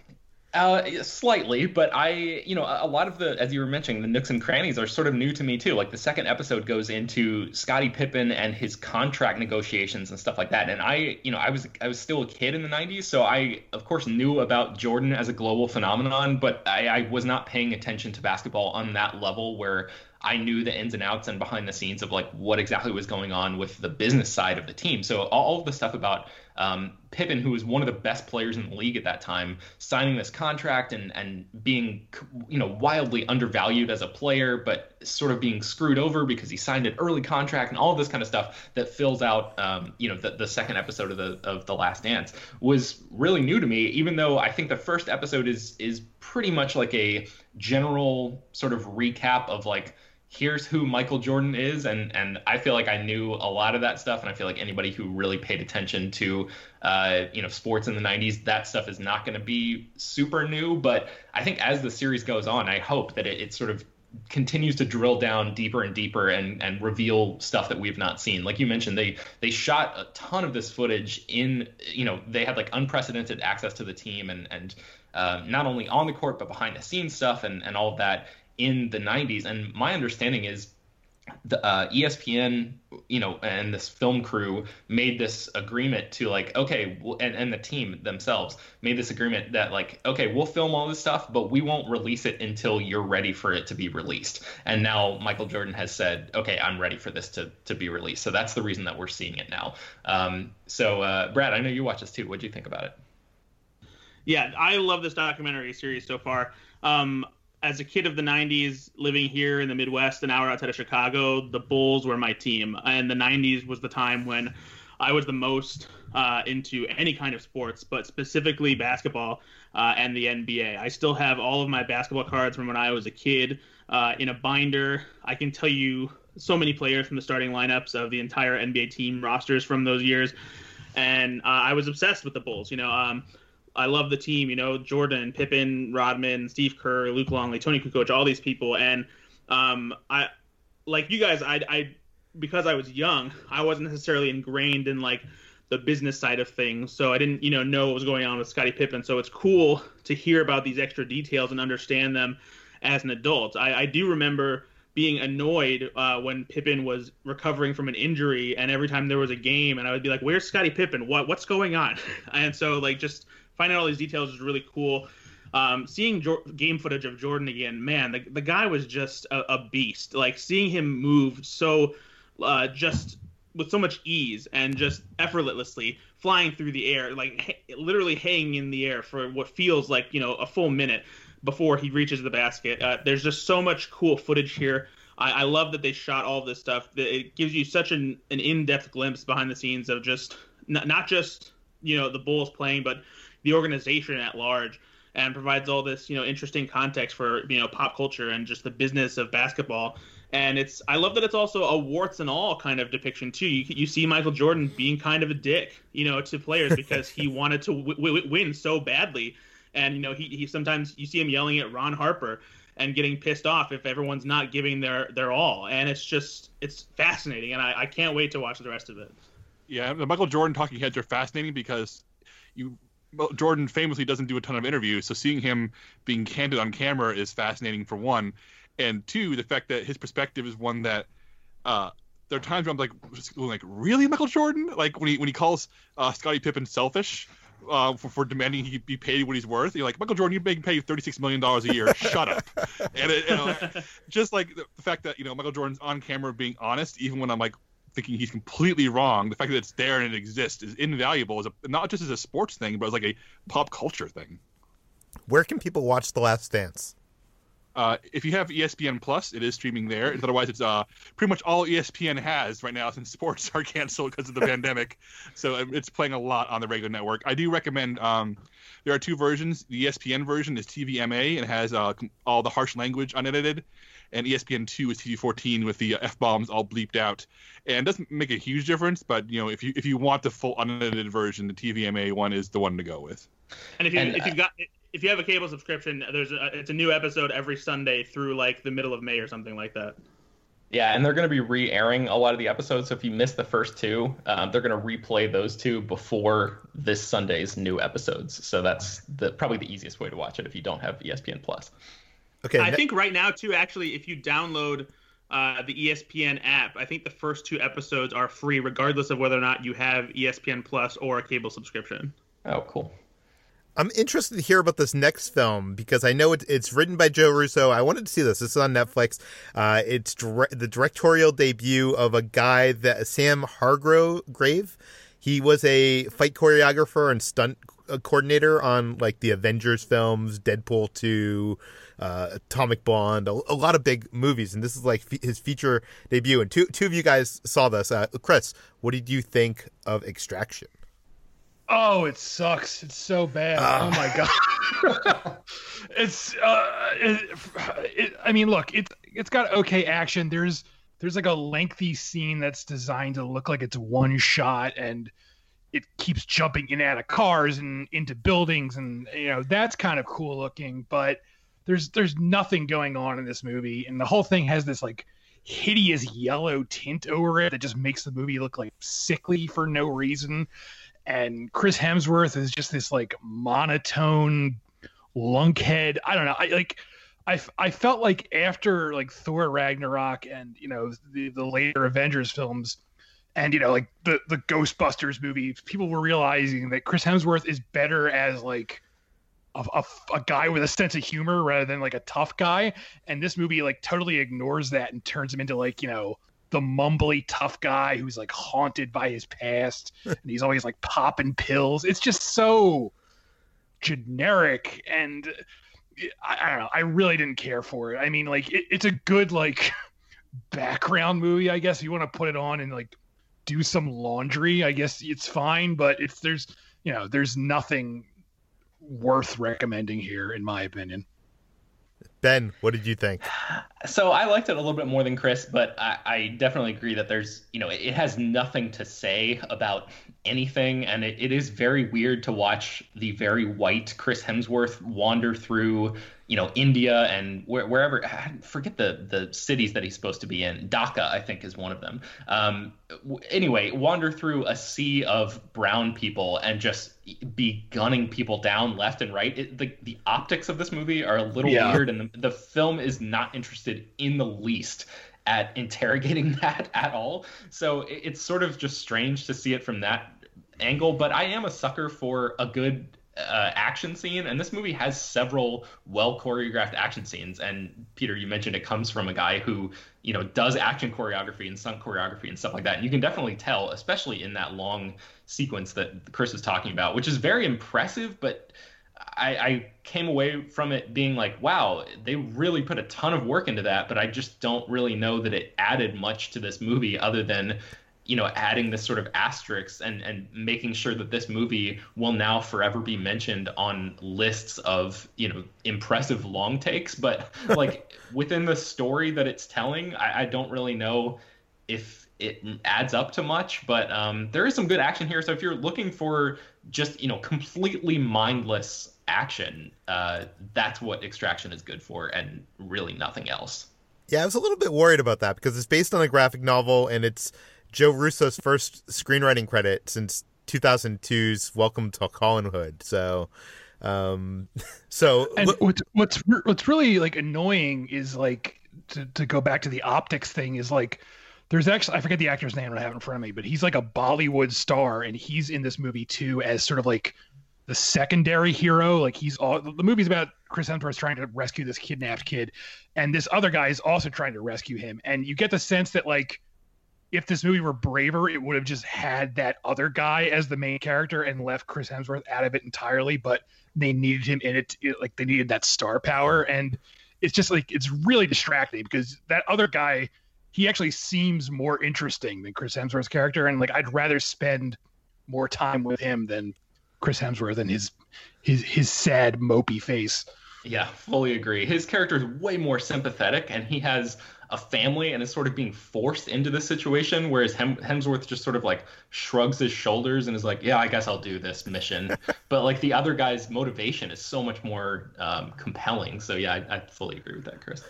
Uh, slightly, but I, you know, a lot of the, as you were mentioning, the nooks and crannies are sort of new to me too. Like the second episode goes into Scottie Pippen and his contract negotiations and stuff like that. And I, you know, I was I was still a kid in the '90s, so I, of course, knew about Jordan as a global phenomenon, but I, I was not paying attention to basketball on that level where I knew the ins and outs and behind the scenes of like what exactly was going on with the business side of the team. So all of the stuff about um, Pippen, who was one of the best players in the league at that time, signing this contract and and being you know wildly undervalued as a player, but sort of being screwed over because he signed an early contract and all this kind of stuff that fills out um, you know the, the second episode of the of the Last Dance was really new to me. Even though I think the first episode is is pretty much like a general sort of recap of like here's who Michael Jordan is, and and I feel like I knew a lot of that stuff, and I feel like anybody who really paid attention to uh, you know sports in the '90s, that stuff is not going to be super new. But I think as the series goes on, I hope that it, it sort of continues to drill down deeper and deeper and and reveal stuff that we've not seen. Like you mentioned, they they shot a ton of this footage in you know they had like unprecedented access to the team and and uh, not only on the court but behind the scenes stuff and and all of that in the 90s. And my understanding is the uh, ESPN, you know, and this film crew made this agreement to like, okay, and, and the team themselves made this agreement that like, okay, we'll film all this stuff, but we won't release it until you're ready for it to be released. And now Michael Jordan has said, okay, I'm ready for this to, to be released. So that's the reason that we're seeing it now. Um, so uh, Brad, I know you watch this too. What do you think about it? Yeah, I love this documentary series so far. Um, as a kid of the 90s living here in the midwest an hour outside of chicago the bulls were my team. And the 90s was the time when i was the most uh, into any kind of sports but specifically basketball uh, and the nba i still have all of my basketball cards from when i was a kid uh, in a binder. I can tell you so many players from the starting lineups of the entire nba team rosters from those years. And uh, i was obsessed with the bulls you know um, I love the team. You know, Jordan, Pippen, Rodman, Steve Kerr, Luke Longley, Toni Kukoc, all these people. And um, I, like you guys, I, I, because I was young, I wasn't necessarily ingrained in like the business side of things, so I didn't, you know, know what was going on with Scottie Pippen. So it's cool to hear about these extra details and understand them as an adult. I, I do remember being annoyed uh, when Pippen was recovering from an injury, and every time there was a game, and I would be like, "Where's Scottie Pippen? What what's going on?" and so like just finding all these details is really cool. Um, seeing jo- game footage of Jordan again, man, the, the guy was just a, a beast. Like seeing him move so uh, just with so much ease and just effortlessly flying through the air, like ha- literally hanging in the air for what feels like you know a full minute before he reaches the basket. Uh, there's just so much cool footage here. I, I, love that they shot all this stuff. It gives you such an, an in-depth glimpse behind the scenes of just not, not just you know the Bulls playing, but the organization at large and provides all this you know interesting context for you know pop culture and just the business of basketball. And it's i love that it's also a warts and all kind of depiction too. You, you see michael jordan being kind of a dick you know to players because he wanted to w- w- win so badly. And you know he, he sometimes you see him yelling at ron harper and getting pissed off if everyone's not giving their their all. And it's just it's fascinating. And i, I can't wait to watch the rest of it. Yeah the michael jordan talking heads are fascinating because you well, Jordan famously doesn't do a ton of interviews, so seeing him being candid on camera is fascinating for one, and two, the fact that his perspective is one that uh, there are times where I'm like, like really, Michael Jordan? Like when he when he calls uh, Scottie Pippen selfish uh, for, for demanding he be paid what he's worth. You're like, Michael Jordan, you're being paid thirty six million dollars a year. Shut up. And it, you know, just like the fact that you know Michael Jordan's on camera being honest, even when I'm like thinking he's completely wrong. The fact that it's there and it exists is invaluable, as a, not just as a sports thing, but as like a pop culture thing. Where can people watch The Last Dance? Uh, if you have ESPN Plus, it is streaming there. Otherwise, it's uh, pretty much all ESPN has right now since sports are canceled because of the pandemic. So um, it's playing a lot on the regular network. I do recommend. Um, there are two versions. The ESPN version is TVMA and has uh, all the harsh language unedited, and ESPN two is TV14 with the uh, f bombs all bleeped out. And it doesn't make a huge difference, but you know if you if you want the full unedited version, the TVMA one is the one to go with. And if you And, if you've got if you have a cable subscription, there's a, it's a new episode every Sunday through like the middle of May or something like that. Yeah, and they're going to be re-airing a lot of the episodes. So if you missed the first two, um, they're going to replay those two before this Sunday's new episodes. So that's the probably the easiest way to watch it if you don't have ESPN Plus. Okay, I think right now too, actually, if you download uh, the ESPN app, I think the first two episodes are free, regardless of whether or not you have ESPN Plus or a cable subscription. Oh, cool. I'm interested to hear about this next film because I know it, it's written by Joe Russo. I wanted to see this. This is on Netflix. Uh, it's dire- the directorial debut of a guy that Sam Hargrave. He was a fight choreographer and stunt uh, coordinator on like the Avengers films, Deadpool 2, uh, Atomic Blonde, a, a lot of big movies, and this is like fe- his feature debut. And two two of you guys saw this. Uh, Chris, what did you think of Extraction? Oh, it sucks. It's so bad. Ah. Oh my god. it's uh it, it, I mean, look, it's it's got okay action. There's there's like a lengthy scene that's designed to look like it's one shot and it keeps jumping in and out of cars and into buildings and you know, that's kind of cool looking, but there's there's nothing going on in this movie and the whole thing has this like hideous yellow tint over it that just makes the movie look like sickly for no reason and Chris Hemsworth is just this like monotone lunkhead. I don't know. I like I, I felt like after like Thor Ragnarok and you know the the later Avengers films and you know like the the Ghostbusters movie, people were realizing that Chris Hemsworth is better as like a, a, a guy with a sense of humor rather than like a tough guy. And this movie like totally ignores that and turns him into like you know the mumbly tough guy who's like haunted by his past and he's always like popping pills. It's just so generic and uh, I, I don't know. I really didn't care for it. I mean, like it, it's a good like background movie, I guess. If you want to put it on and like do some laundry, I guess it's fine. But if there's you know, there's nothing worth recommending here, in my opinion. Ben, what did you think? So I liked it a little bit more than Chris, but I, I definitely agree that there's, you know, it, it has nothing to say about anything, and it, it is very weird to watch the very white Chris Hemsworth wander through, you know, India and where, wherever. I forget the the cities that he's supposed to be in. Dhaka, I think, is one of them. Um, anyway, wander through a sea of brown people and just be gunning people down left and right. It, the the optics of this movie are a little Yeah. weird, and the, the film is not interested in the least at interrogating that at all. So it, it's sort of just strange to see it from that angle. But I am a sucker for a good uh, action scene, and this movie has several well choreographed action scenes. And Peter, you mentioned it comes from a guy who you know does action choreography and stunt choreography and stuff like that. And you can definitely tell, especially in that long sequence that Chris was talking about, which is very impressive, but. I, I came away from it being like, wow, they really put a ton of work into that, but I just don't really know that it added much to this movie other than, you know, adding this sort of asterisk and, and making sure that this movie will now forever be mentioned on lists of, you know, impressive long takes. But like within the story that it's telling, I, I don't really know if it adds up to much, but um, there is some good action here. So if you're looking for just you know completely mindless action, uh, that's what Extraction is good for, and really nothing else. Yeah, I was a little bit worried about that because it's based on a graphic novel and it's Joe Russo's first screenwriting credit since 2002's Welcome to Collinwood. So, um, so And what's what's what's really like annoying is like to, to go back to the optics thing is like there's actually I forget the actor's name I have in front of me, but he's like a Bollywood star and he's in this movie too as sort of like the secondary hero. Like he's all the movie's about Chris Hemsworth trying to rescue this kidnapped kid, and this other guy is also trying to rescue him. And you get the sense that like if this movie were braver, it would have just had that other guy as the main character and left Chris Hemsworth out of it entirely. But they needed him in it, like they needed that star power, and it's just like it's really distracting because that other guy, he actually seems more interesting than Chris Hemsworth's character, and like I'd rather spend more time with him than Chris Hemsworth and his his his sad mopey face. Yeah, fully agree. His character is way more sympathetic, and he has a family and is sort of being forced into this situation, whereas Hem- Hemsworth just sort of like shrugs his shoulders and is like, "Yeah, I guess I'll do this mission." but like the other guy's motivation is so much more um, compelling. So yeah, I, I fully agree with that, Chris.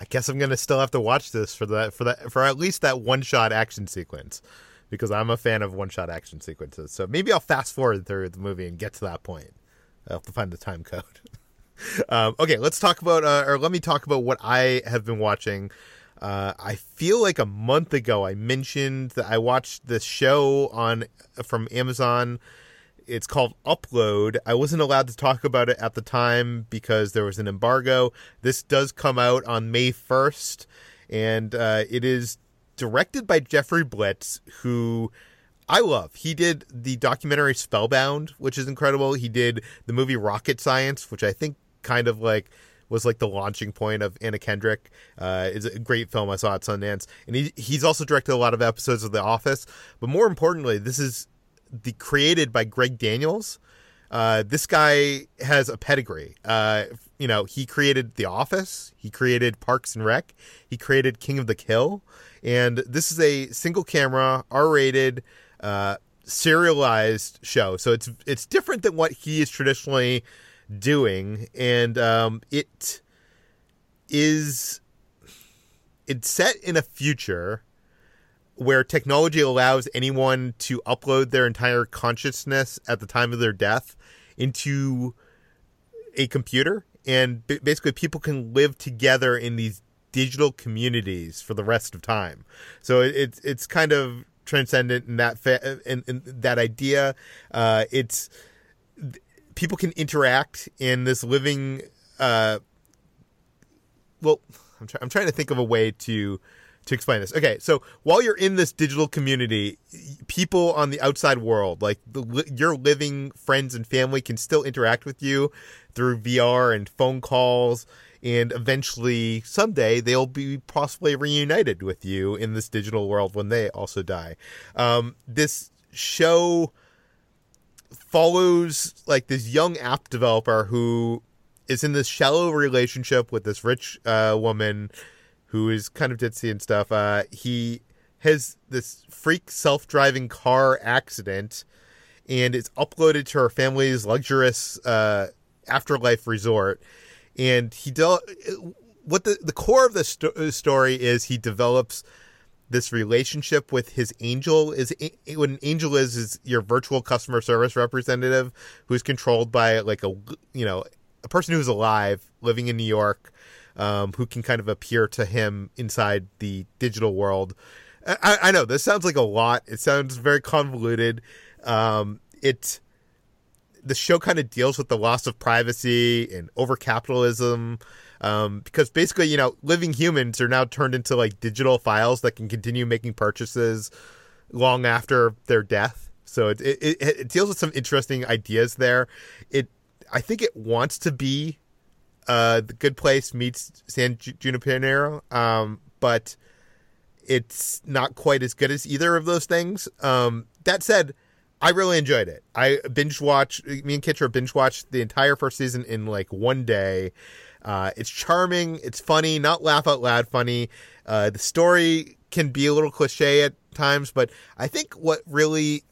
I guess I'm gonna still have to watch this for that for that for at least that one shot action sequence because I'm a fan of one shot action sequences. So maybe I'll fast forward through the movie and get to that point. I'll have to find the time code. um, okay, let's talk about, uh, or let me talk about what I have been watching. Uh, I feel like a month ago I mentioned that I watched this show on from Amazon. It's called Upload. I wasn't allowed to talk about it at the time because there was an embargo. This does come out on May 1st, and uh, it is directed by Jeffrey Blitz, who I love. He did the documentary Spellbound, which is incredible. He did the movie Rocket Science, which I think kind of like was like the launching point of Anna Kendrick. Uh, it's a great film I saw at Sundance, and he he's also directed a lot of episodes of The Office. But more importantly, this is the created by Greg Daniels. Uh, this guy has a pedigree. Uh, you know, he created The Office, he created Parks and Rec, he created King of the Hill, and this is a single camera, R rated, uh, serialized show. So it's it's different than what he is traditionally doing, and um, it is it's set in a future where technology allows anyone to upload their entire consciousness at the time of their death into a computer and basically people can live together in these digital communities for the rest of time. So it's it's kind of transcendent in that fa- in, in that idea. Uh, it's people can interact in this living uh, well I'm, try- I'm trying to think of a way to to explain this. Okay, so while you're in this digital community, people on the outside world, like the, your living friends and family, can still interact with you through VR and phone calls. And eventually, someday, they'll be possibly reunited with you in this digital world when they also die. Um, this show follows like this young app developer who is in this shallow relationship with this rich uh, woman who is kind of ditzy and stuff. Uh, he has this freak self-driving car accident, and it's uploaded to her family's luxurious uh, afterlife resort. And he de- what the the core of the sto- story is he develops this relationship with his angel is what an angel is is your virtual customer service representative who's controlled by like a you know a person who's alive living in New York um, who can kind of appear to him inside the digital world. I, I know this sounds like a lot. It sounds very convoluted. Um, the show kind of deals with the loss of privacy and over capitalism. Um, because basically, you know, living humans are now turned into like digital files that can continue making purchases long after their death. So it, it, it deals with some interesting ideas there. It, I think it wants to be uh, the Good Place meets San Junipero, um, but it's not quite as good as either of those things. Um, that said, I really enjoyed it. I binge watched. Me and Kitra binge watched the entire first season in like one day. Uh, it's charming. It's funny, not laugh out loud funny. Uh, the story can be a little cliche at times, but I think what really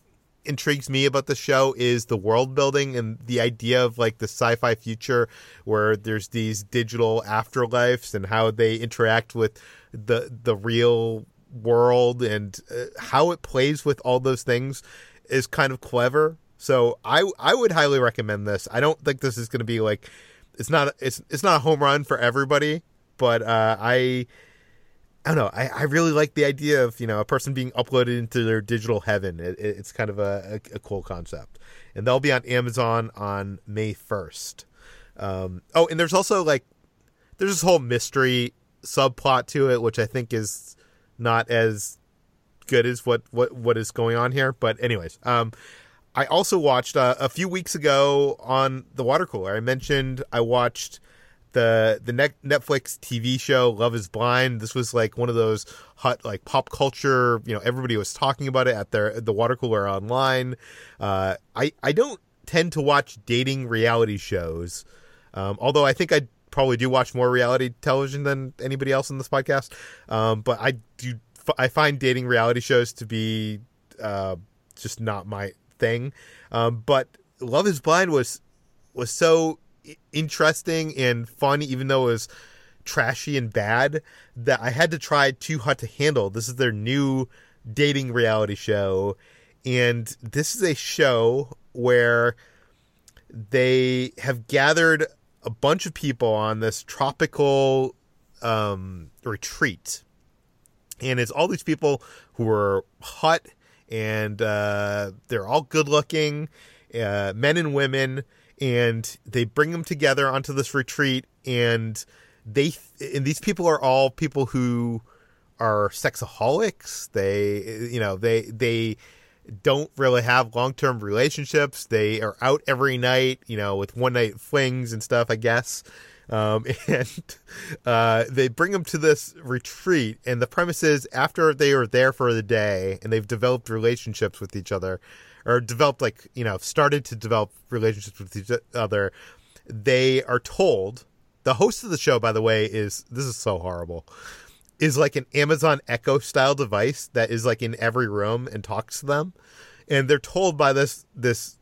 intrigues me about the show is the world building and the idea of like the sci-fi future where there's these digital afterlives and how they interact with the the real world and uh, how it plays with all those things is kind of clever. So I I would highly recommend this. I don't think this is going to be like it's not it's it's not a home run for everybody, but uh, I I don't know. I, I really like the idea of you know a person being uploaded into their digital heaven. It, it, it's kind of a, a, a, cool concept, and they'll be on Amazon on May first. Um, oh, and there's also like there's this whole mystery subplot to it, which I think is not as good as what what what is going on here. But anyways, um, I also watched uh, a few weeks ago on the water cooler. I mentioned I watched the the Netflix TV show Love Is Blind. This was like one of those hot like pop culture. You know, everybody was talking about it at their the water cooler online. Uh, I I don't tend to watch dating reality shows, um, although I think I probably do watch more reality television than anybody else in this podcast. Um, but I do I find dating reality shows to be uh, just not my thing. Um, but Love Is Blind was was so interesting and fun, even though it was trashy and bad, that I had to try Too Hot to Handle. This is their new dating reality show. And this is a show where they have gathered a bunch of people on this tropical um, retreat. And it's all these people who are hot and uh, they're all good looking, uh, men and women and they bring them together onto this retreat and they and these people are all people who are sexaholics. They you know they they don't really have long-term relationships. They are out every night you know with one night flings and stuff i guess um, and uh, they bring them to this retreat and the premise is after they are there for the day and they've developed relationships with each other or developed like you know started to develop relationships with each other they are told the host of the show by the way is this is so horrible is like an amazon echo style device that is like in every room and talks to them and they're told by this this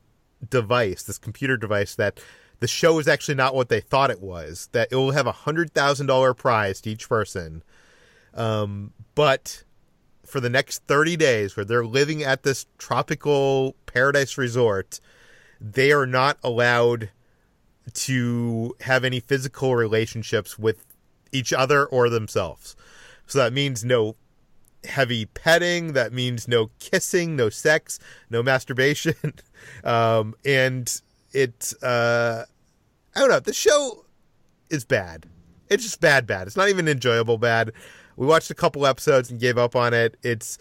device this computer device that the show is actually not what they thought it was that it will have a hundred thousand dollar prize to each person um, but for the next 30 days where they're living at this tropical paradise resort, they are not allowed to have any physical relationships with each other or themselves. So that means no heavy petting, that means no kissing, no sex, no masturbation. um, and it, uh, I don't know, the show is bad. It's just bad, bad. It's not even enjoyable bad. We watched a couple episodes and gave up on it. It's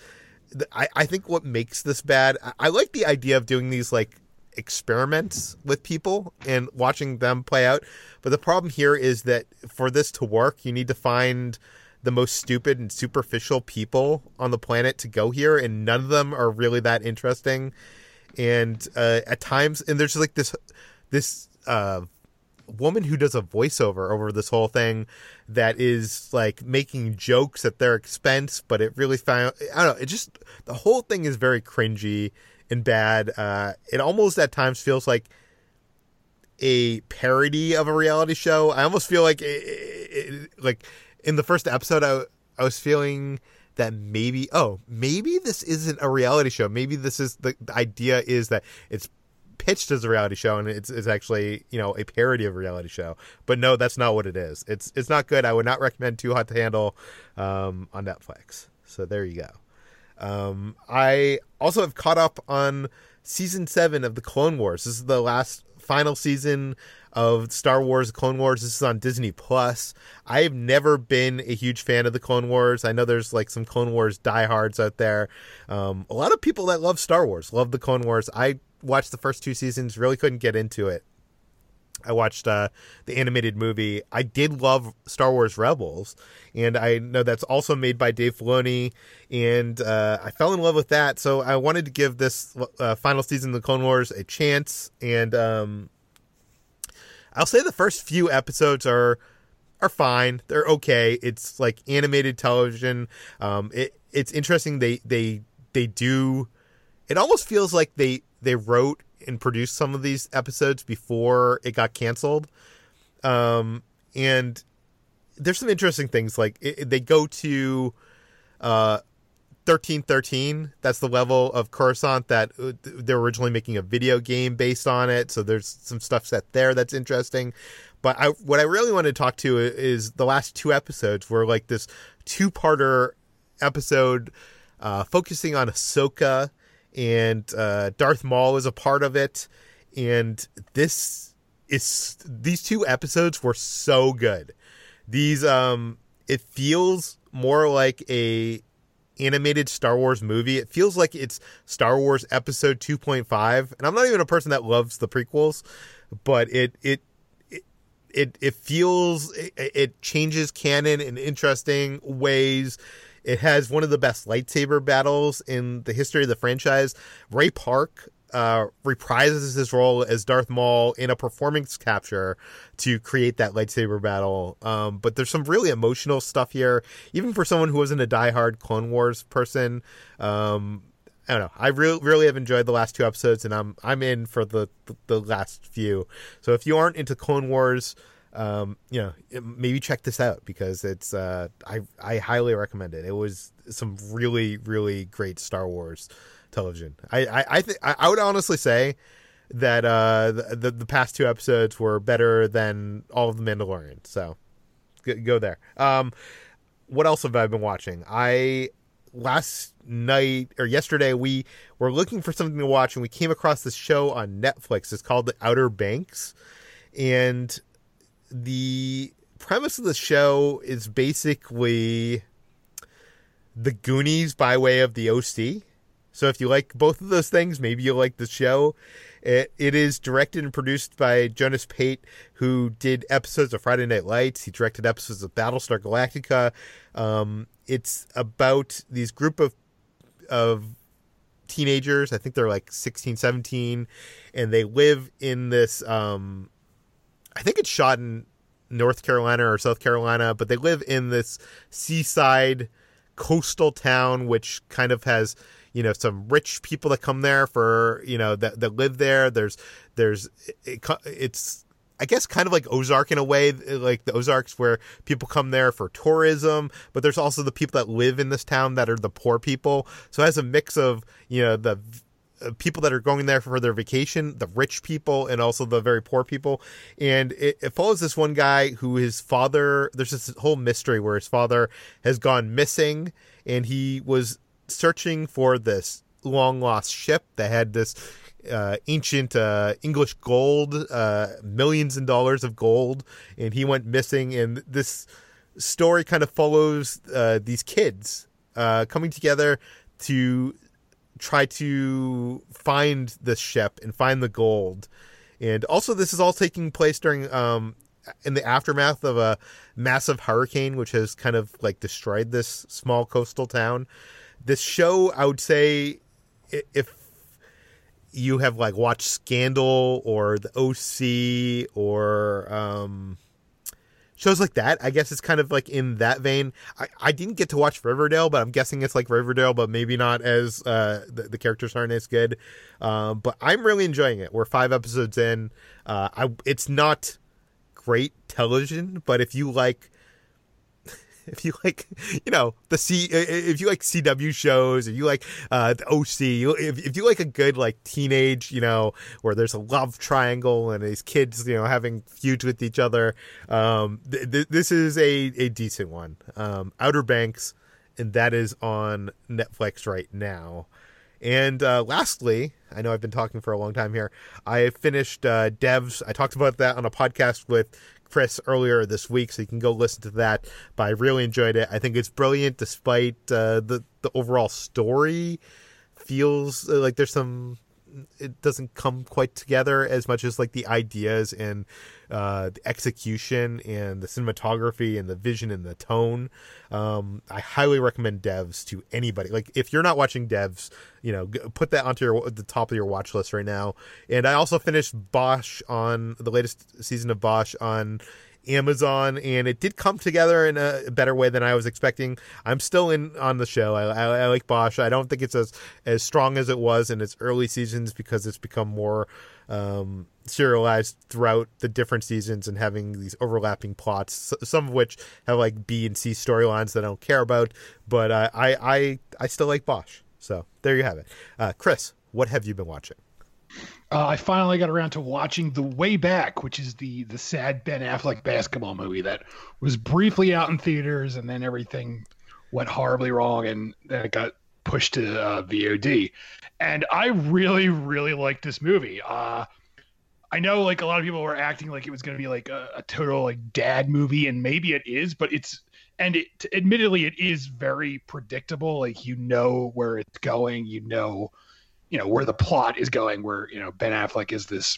I, I think what makes this bad. I, I like the idea of doing these like experiments with people and watching them play out. But the problem here is that for this to work, you need to find the most stupid and superficial people on the planet to go here, and none of them are really that interesting. And uh, at times, and there's like this this uh, woman who does a voiceover over this whole thing that is like making jokes at their expense, but it really found I don't know, it just the whole thing is very cringy and bad. Uh, it almost at times feels like a parody of a reality show. I almost feel like it, it, like in the first episode I I was feeling that maybe oh maybe this isn't a reality show. Maybe this is the, the idea is that it's pitched as a reality show and it's, it's actually you know a parody of a reality show. But no that's not what it is. It's it's not good. I would not recommend too hot to handle um, on netflix. So there you go. Um, i also have caught up on season seven of the clone wars. This is the last final season of Star Wars Clone Wars. This is on Disney Plus. I've never been a huge fan of the Clone Wars. I know there's like some Clone Wars diehards out there. Um, a lot of people that love Star Wars love the Clone Wars. I watched the first two seasons, really couldn't get into it. I watched uh, the animated movie. I did love Star Wars Rebels, and I know that's also made by Dave Filoni, and uh, I fell in love with that. So I wanted to give this uh, final season of the Clone Wars a chance, and um, I'll say the first few episodes are are fine. They're okay. It's like animated television. Um, it it's interesting. They they they do. It almost feels like they they wrote and produced some of these episodes before it got canceled. Um, and there's some interesting things like it, they go to uh 1313 that's the level of coruscant that uh, they're originally making a video game based on it. So there's some stuff set there that's interesting. But I, what i really want to talk to is the last two episodes were like this two-parter episode uh, focusing on ahsoka and uh, Darth Maul is a part of it. And this is these two episodes were so good. These um, it feels more like a animated Star Wars movie. It feels like it's Star Wars Episode 2.5, and I'm not even a person that loves the prequels, but it it it it, feels it, it changes canon in interesting ways. It has one of the best lightsaber battles in the history of the franchise. Ray Park uh, reprises his role as Darth Maul in a performance capture to create that lightsaber battle. Um, but there's some really emotional stuff here, even for someone who wasn't a diehard Clone Wars person. Um, I don't know. I really, really have enjoyed the last two episodes, and I'm I'm in for the the last few. So if you aren't into Clone Wars, um, you know, maybe check this out because it's uh, I I highly recommend it. It was some really really great Star Wars television. I I I, th- I would honestly say that uh, the, the past two episodes were better than all of the Mandalorian. So go, go there. Um, what else have I been watching? I last night or yesterday we were looking for something to watch and we came across this show on Netflix. It's called The Outer Banks, and the premise of the show is basically the Goonies by way of the OC. So if you like both of those things, maybe you'll like the show. It, it is directed and produced by Jonas Pate, who did episodes of Friday Night Lights. He directed episodes of Battlestar Galactica. Um, it's about these group of of teenagers. I think they're like 16, 17, and they live in this. Um, I think it's shot in North Carolina or South Carolina, but they live in this seaside coastal town, which kind of has you know some rich people that come there for you know that that live there. There's there's it, it's I guess kind of like Ozark in a way, like the Ozarks where people come there for tourism, but there's also the people that live in this town that are the poor people. So it has a mix of, you know, the people that are going there for their vacation, the rich people, and also the very poor people. And it, it follows this one guy who his father, there's this whole mystery where his father has gone missing and he was searching for this long lost ship that had this uh, ancient uh, English gold, uh, millions and dollars of gold, and he went missing. And this story kind of follows uh, these kids uh, coming together to try to find the ship and find the gold. And also, this is all taking place during um, in the aftermath of a massive hurricane, which has kind of like destroyed this small coastal town this show, I would say, if you have like watched Scandal or The OC or um, shows like that, I guess it's kind of like in that vein. I, I didn't get to watch Riverdale, but I'm guessing it's like Riverdale, but maybe not as uh, the, the characters aren't as good. Um, but I'm really enjoying it. We're five episodes in. Uh, I it's not great television, but if you like if you like, you know, the C, if you like CW shows, if you like uh, the OC, if, if you like a good like teenage, you know, where there's a love triangle and these kids, you know, having feuds with each other, um, th- th- this is a a decent one. Um, Outer Banks, and that is on Netflix right now. And uh, lastly, I know I've been talking for a long time here. I finished uh, Devs. I talked about that on a podcast with Chris earlier this week, so you can go listen to that. But I really enjoyed it. I think it's brilliant, despite uh, the the overall story feels uh, like there's some it doesn't come quite together as much as like the ideas and uh, the execution and the cinematography and the vision and the tone. Um, I highly recommend Devs to anybody. Like if you're not watching Devs, you know, put that onto your the top of your watch list right now. And I also finished Bosch on the latest season of Bosch on Amazon, and it did come together in a better way than I was expecting. I'm still in on the show. I, I, I, like Bosch. I don't think it's as as strong as it was in its early seasons because it's become more um, serialized throughout the different seasons and having these overlapping plots. Some of which have like B and C storylines that I don't care about, but uh, I I I still like Bosch. So there you have it. Uh, Chris, what have you been watching? Uh, I finally got around to watching The Way Back, which is the the sad Ben Affleck basketball movie that was briefly out in theaters and then everything went horribly wrong and then it got pushed to uh, VOD. And I really, really liked this movie. Uh, I know like a lot of people were acting like it was going to be like a, a total like dad movie, and maybe it is, but it's and it admittedly it is very predictable. Like you know where it's going, you know, you know where the plot is going. Where you know Ben Affleck is this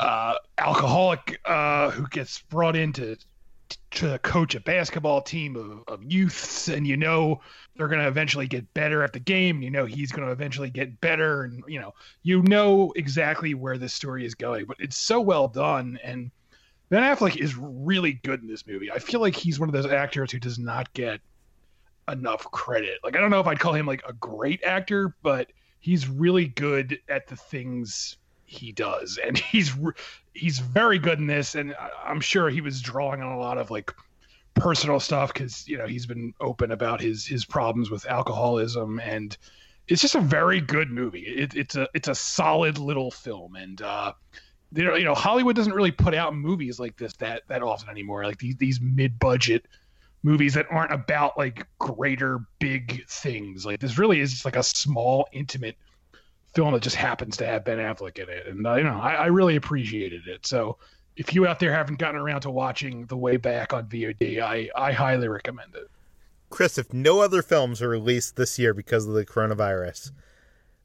uh, alcoholic uh, who gets brought in to to coach a basketball team of, of youths, and you know they're going to eventually get better at the game. You know he's going to eventually get better, and you know you know exactly where this story is going. But it's so well done, and Ben Affleck is really good in this movie. I feel like he's one of those actors who does not get enough credit. Like I don't know if I'd call him like a great actor, but he's really good at the things he does, and he's he's very good in this. And I'm sure he was drawing on a lot of like personal stuff because you know he's been open about his his problems with alcoholism, and it's just a very good movie. It, it's a it's a solid little film, and uh, you know, Hollywood doesn't really put out movies like this that that often anymore. Like these these mid budget movies that aren't about like greater big things. Like this really is just like a small intimate film that just happens to have Ben Affleck in it, and uh, you know I, I, really appreciated it. So if you out there haven't gotten around to watching The Way Back on VOD, I I highly recommend it. Chris, if no other films are released this year because of the coronavirus,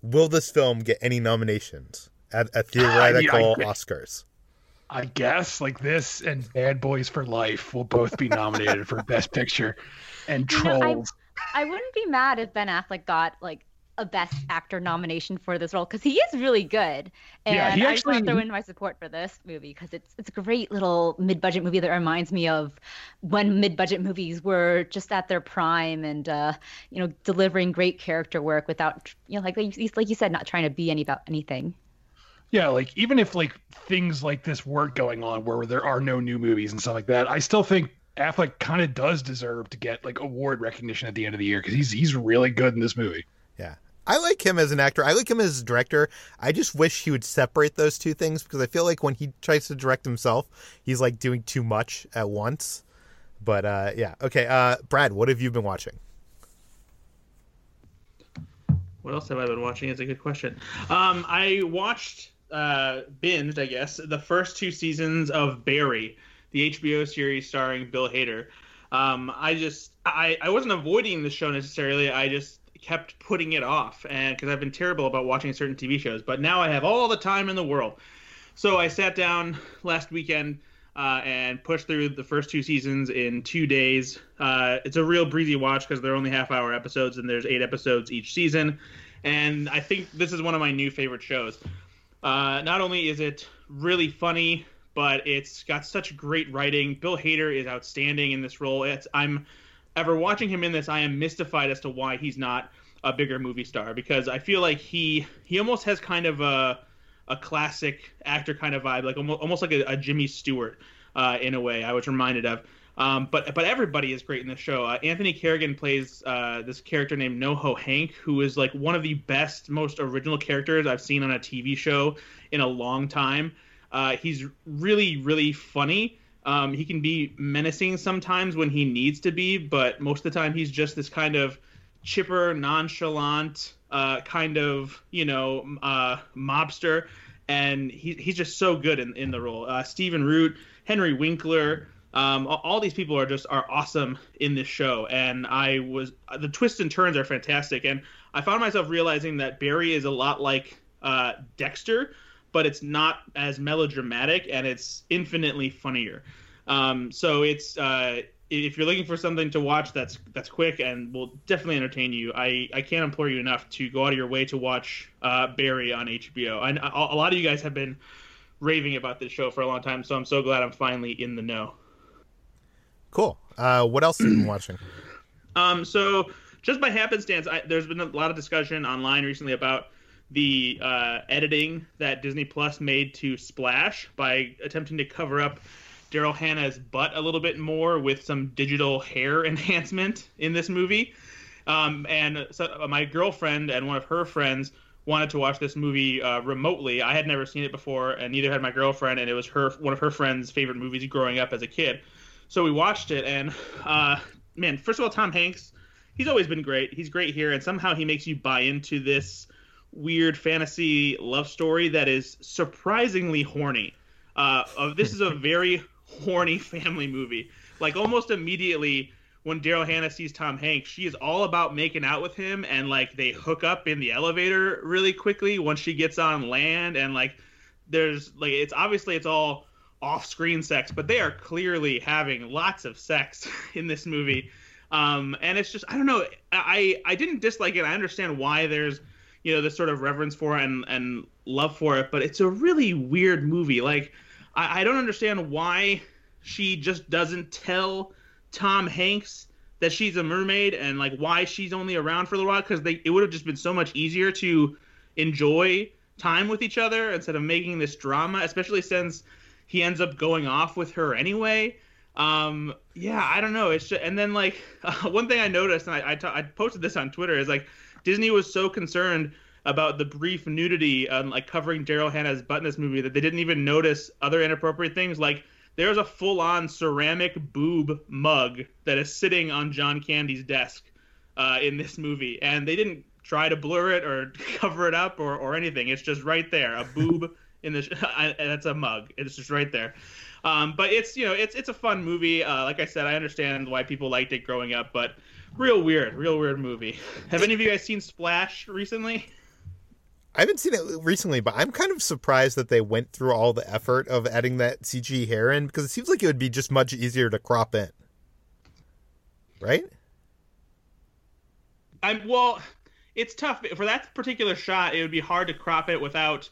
will this film get any nominations at, at theoretical I, I, Oscars? I guess like this and Bad Boys for Life will both be nominated for Best Picture, and Trolls. Know, I, I wouldn't be mad if Ben Affleck got like a Best Actor nomination for this role because he is really good. And yeah, he actually, I just want to throw in my support for this movie because it's it's a great little mid-budget movie that reminds me of when mid-budget movies were just at their prime and uh, you know delivering great character work without you know like like you said not trying to be any about anything. Yeah, like even if like things like this weren't going on where there are no new movies and stuff like that, I still think Affleck kind of does deserve to get like award recognition at the end of the year because he's he's really good in this movie. Yeah. I like him as an actor. I like him as a director. I just wish he would separate those two things because I feel like when he tries to direct himself, he's like doing too much at once. But uh, yeah, okay. Uh, Brad, what have you been watching? What else have I been watching? Is a good question. Um, I watched uh, binged, I guess, the first two seasons of Barry, the HBO series starring Bill Hader. Um, I just I, I wasn't avoiding the show necessarily. I just kept putting it off, and because I've been terrible about watching certain TV shows. But now I have all the time in the world. So I sat down last weekend uh, and pushed through the first two seasons in two days. Uh, it's a real breezy watch because they're only half hour episodes, and there's eight episodes each season. And I think this is one of my new favorite shows. Uh, not only is it really funny, but it's got such great writing. Bill Hader is outstanding in this role. It's I'm ever watching him in this, I am mystified as to why he's not a bigger movie star because I feel like he he almost has kind of a a classic actor kind of vibe, like almost almost like a, a Jimmy Stewart uh, in a way. I was reminded of. Um, but but everybody is great in the show. Uh, Anthony Carrigan plays uh, this character named NoHo Hank, who is like one of the best, most original characters I've seen on a TV show in a long time. Uh, he's really really funny. Um, he can be menacing sometimes when he needs to be, but most of the time he's just this kind of chipper, nonchalant, uh, kind of you know uh, mobster, and he, he's just so good in, in the role. Uh, Stephen Root, Henry Winkler. Um, all these people are just are awesome in this show, and I was the twists and turns are fantastic, and I found myself realizing that Barry is a lot like uh, Dexter, but it's not as melodramatic and it's infinitely funnier. Um, so it's uh, if you're looking for something to watch that's that's quick and will definitely entertain you, I, I can't implore you enough to go out of your way to watch uh, Barry on HBO. And a lot of you guys have been raving about this show for a long time, so I'm so glad I'm finally in the know. Cool. Uh, what else have you been watching? Um, so just by happenstance, I, there's been a lot of discussion online recently about the uh, editing that Disney Plus made to Splash by attempting to cover up Daryl Hannah's butt a little bit more with some digital hair enhancement in this movie. Um, and so uh, my girlfriend and one of her friends wanted to watch this movie uh, remotely. I had never seen it before, and neither had my girlfriend. And it was her one of her friends' favorite movies growing up as a kid. So we watched it, and uh, man, first of all, Tom Hanks, he's always been great. He's great here, and somehow he makes you buy into this weird fantasy love story that is surprisingly horny. Uh, this is a very horny family movie. Like almost immediately when Daryl Hannah sees Tom Hanks, she is all about making out with him, and like they hook up in the elevator really quickly once she gets on land, and like there's like it's obviously it's all off-screen sex, but they are clearly having lots of sex in this movie. Um, and it's just I don't know. I I didn't dislike it. I understand why there's you know this sort of reverence for it and and love for it, but it's a really weird movie. Like I, I don't understand why she just doesn't tell Tom Hanks that she's a mermaid and like why she's only around for a little while because they it would have just been so much easier to enjoy time with each other instead of making this drama, especially since he ends up going off with her anyway. Um, yeah, I don't know. It's just, and then like uh, one thing I noticed, and I, I, t- I posted this on Twitter, is like Disney was so concerned about the brief nudity and like covering Daryl Hannah's butt in this movie that they didn't even notice other inappropriate things. Like there's a full-on ceramic boob mug that is sitting on John Candy's desk uh, in this movie, and they didn't try to blur it or cover it up or, or anything. It's just right there, a boob in the. and it's a mug. It's just right there. Um, but it's you know it's it's a fun movie. Uh, like I said, I understand why people liked it growing up, but real weird, real weird movie. Have any of you guys seen Splash recently? I haven't seen it recently, but I'm kind of surprised that they went through all the effort of adding that CG hair in because it seems like it would be just much easier to crop in. Right? I'm well, it's tough for that particular shot. It would be hard to crop it without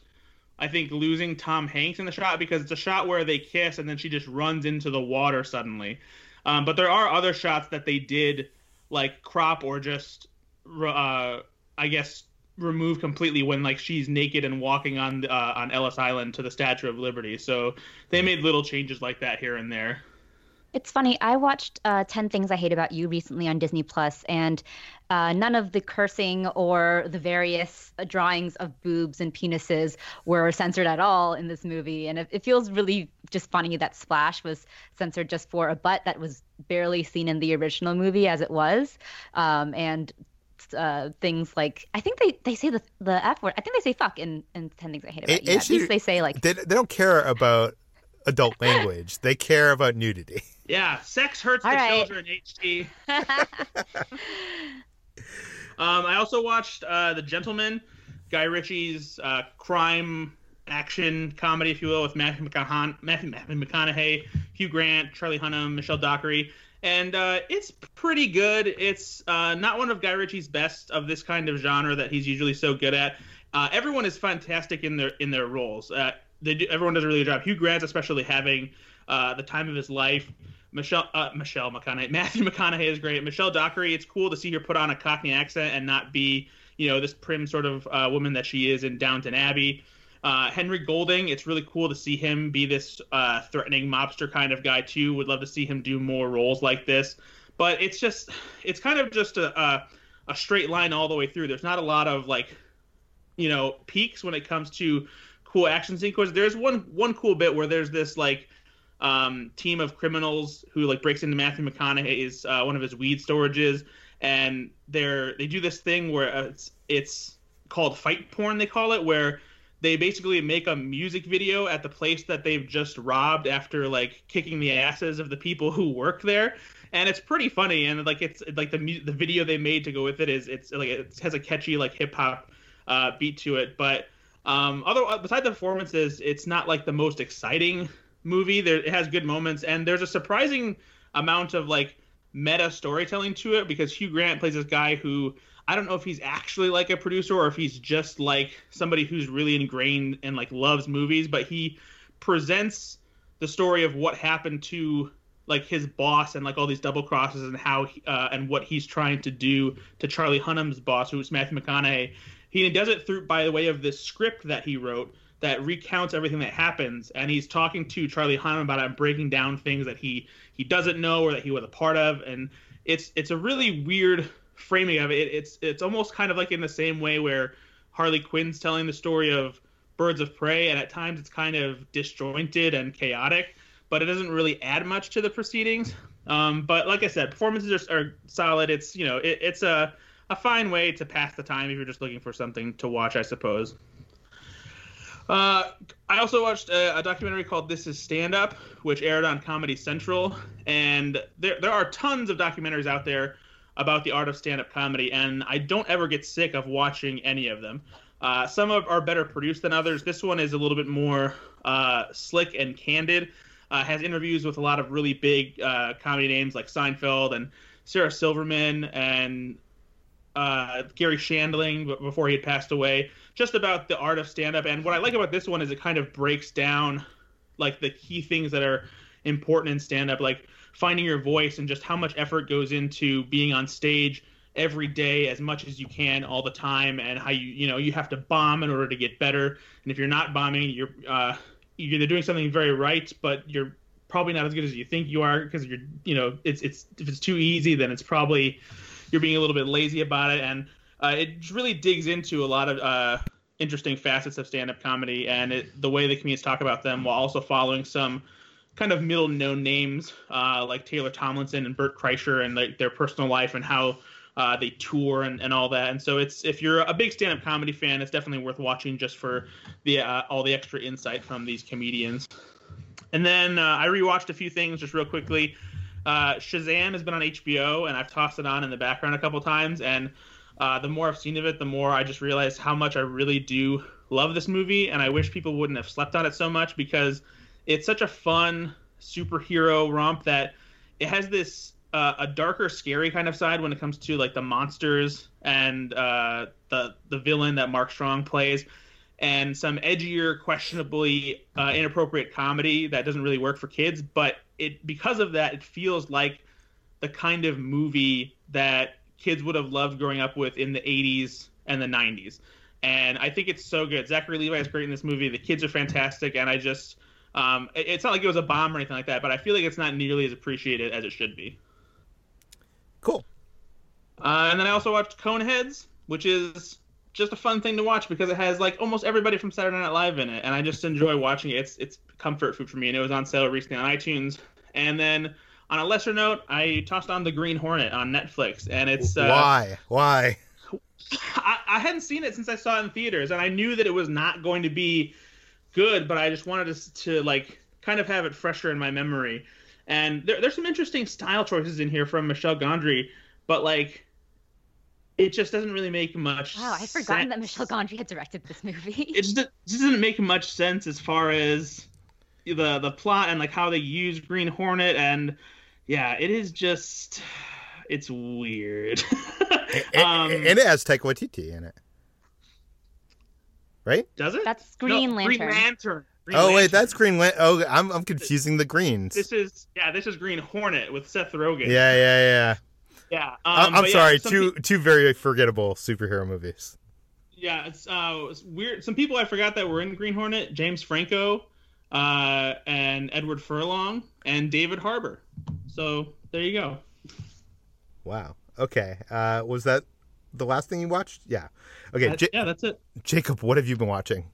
I think losing Tom Hanks in the shot because it's a shot where they kiss and then she just runs into the water suddenly. Um, but there are other shots that they did like crop or just uh, I guess remove completely when like she's naked and walking on uh, on Ellis Island to the Statue of Liberty. So they made little changes like that here and there. It's funny. I watched uh, 10 Things I Hate About You recently on Disney Plus, and uh, none of the cursing or the various drawings of boobs and penises were censored at all in this movie. And it, it feels really just funny that Splash was censored just for a butt that was barely seen in the original movie as it was. Um, and uh, things like I think they, they say the the f word. I think they say fuck in, in Ten Things I Hate About You. At least they say like they, they don't care about adult language. they care about nudity. Yeah, sex hurts All the right. children. HT. um, I also watched uh, The Gentlemen, Guy Ritchie's uh, crime action comedy, if you will, with Matthew McConaughey, Matthew, Matthew McConaughey, Hugh Grant, Charlie Hunnam, Michelle Dockery, and uh, it's pretty good. It's uh, not one of Guy Ritchie's best of this kind of genre that he's usually so good at. Uh, everyone is fantastic in their in their roles. They do, everyone does a really good job. Hugh Grant, especially having uh, the time of his life. Michelle uh, Michelle McConaughey, Matthew McConaughey is great. Michelle Dockery, it's cool to see her put on a Cockney accent and not be you know this prim sort of uh, woman that she is in Downton Abbey. Uh, Henry Golding, it's really cool to see him be this uh, threatening mobster kind of guy too. Would love to see him do more roles like this, but it's just it's kind of just a, a, a straight line all the way through. There's not a lot of like you know peaks when it comes to cool action sequence. There's one one cool bit where there's this like um, team of criminals who like breaks into Matthew McConaughey's uh, one of his weed storages, and they're they do this thing where it's it's called fight porn they call it where they basically make a music video at the place that they've just robbed after like kicking the asses of the people who work there and it's pretty funny and like it's like the the video they made to go with it is it's like it has a catchy like hip hop uh, beat to it but um other besides the performances it's not like the most exciting movie. There it has good moments, and there's a surprising amount of like meta storytelling to it because Hugh Grant plays this guy who I don't know if he's actually like a producer or if he's just like somebody who's really ingrained and like loves movies, but he presents the story of what happened to like his boss and like all these double crosses and how uh, and what he's trying to do to Charlie Hunnam's boss, who's Matthew McConaughey. He does it through by the way of this script that he wrote, that recounts everything that happens, and he's talking to Charlie Hunnam about it and breaking down things that he he doesn't know or that he was a part of, and it's it's a really weird framing of it. It's it's almost kind of like in the same way where Harley Quinn's telling the story of Birds of Prey, and at times it's kind of disjointed and chaotic, but it doesn't really add much to the proceedings. Um, but like I said, performances are, are solid. It's you know it, it's a a fine way to pass the time if you're just looking for something to watch, I suppose. Uh, I also watched a, a, documentary called "This Is Stand Up," which aired on Comedy Central, and there there are tons of documentaries out there about the art of stand-up comedy, and I don't ever get sick of watching any of them. Uh, some of are better produced than others. This one is a little bit more uh, slick and candid. Uh, has interviews with a lot of really big uh, comedy names like Seinfeld and Sarah Silverman and uh, Garry Shandling before he had passed away, just about the art of stand up. And what I like about this one is it kind of breaks down like the key things that are important in stand up, like finding your voice and just how much effort goes into being on stage every day as much as you can all the time and how you you know you have to bomb in order to get better and if you're not bombing you're uh, you're doing something very right but you're probably not as good as you think you are because you're you know it's it's if it's too easy then it's probably you're being a little bit lazy about it, and uh, it really digs into a lot of uh, interesting facets of stand-up comedy and it, the way the comedians talk about them, while also following some kind of middle known names uh, like Taylor Tomlinson and Bert Kreischer and like their personal life and how uh, they tour and, and all that. And so it's if you're a big stand-up comedy fan, it's definitely worth watching just for the uh, all the extra insight from these comedians. And then uh, I rewatched a few things just real quickly. Uh, Shazam has been on HBO, and I've tossed it on in the background a couple times. And uh, the more I've seen of it, the more I just realize how much I really do love this movie, and I wish people wouldn't have slept on it so much because it's such a fun superhero romp that it has this uh, a darker, scary kind of side when it comes to like the monsters and uh, the the villain that Mark Strong plays, and some edgier, questionably uh, inappropriate comedy that doesn't really work for kids. But it because of that, it feels like the kind of movie that kids would have loved growing up with in the 80s and the 90s. And I think it's so good. Zachary Levi is great in this movie. The kids are fantastic, and I just um, it's not like it was a bomb or anything like that, but I feel like it's not nearly as appreciated as it should be. Cool. Uh, and then I also watched Coneheads, which is just a fun thing to watch because it has like almost everybody from Saturday Night Live in it, and I just enjoy watching it. It's it's comfort food for me, and it was on sale recently on iTunes. And then on a lesser note, I tossed on the Green Hornet on Netflix, and it's uh, why why. I, I hadn't seen it since I saw it in theaters, and I knew that it was not going to be good, but I just wanted to, to like kind of have it fresher in my memory. And there, there's some interesting style choices in here from Michel Gondry, but like it just doesn't really make much. Wow, I forgotten sense. that Michel Gondry had directed this movie. it just, it just doesn't make much sense as far as the the plot and like how they use Green Hornet and yeah, it is just it's weird. um, and it has Taika Waititi in it, right? Does it? That's Green no, Lantern. Green Lantern. Green oh Lantern. wait, that's Green Lantern. Oh, I'm I'm confusing the greens. This is yeah, this is Green Hornet with Seth Rogen. Yeah, yeah, yeah. Yeah. Um, I'm sorry. Yeah, two pe- two very forgettable superhero movies. Yeah, it's, uh, it's weird. Some people I forgot that were in Green Hornet: James Franco, uh, and Edward Furlong, and David Harbour. So there you go. Wow. Okay. Uh, was that the last thing you watched? Yeah. Okay. J- yeah, that's it. Jacob, what have you been watching?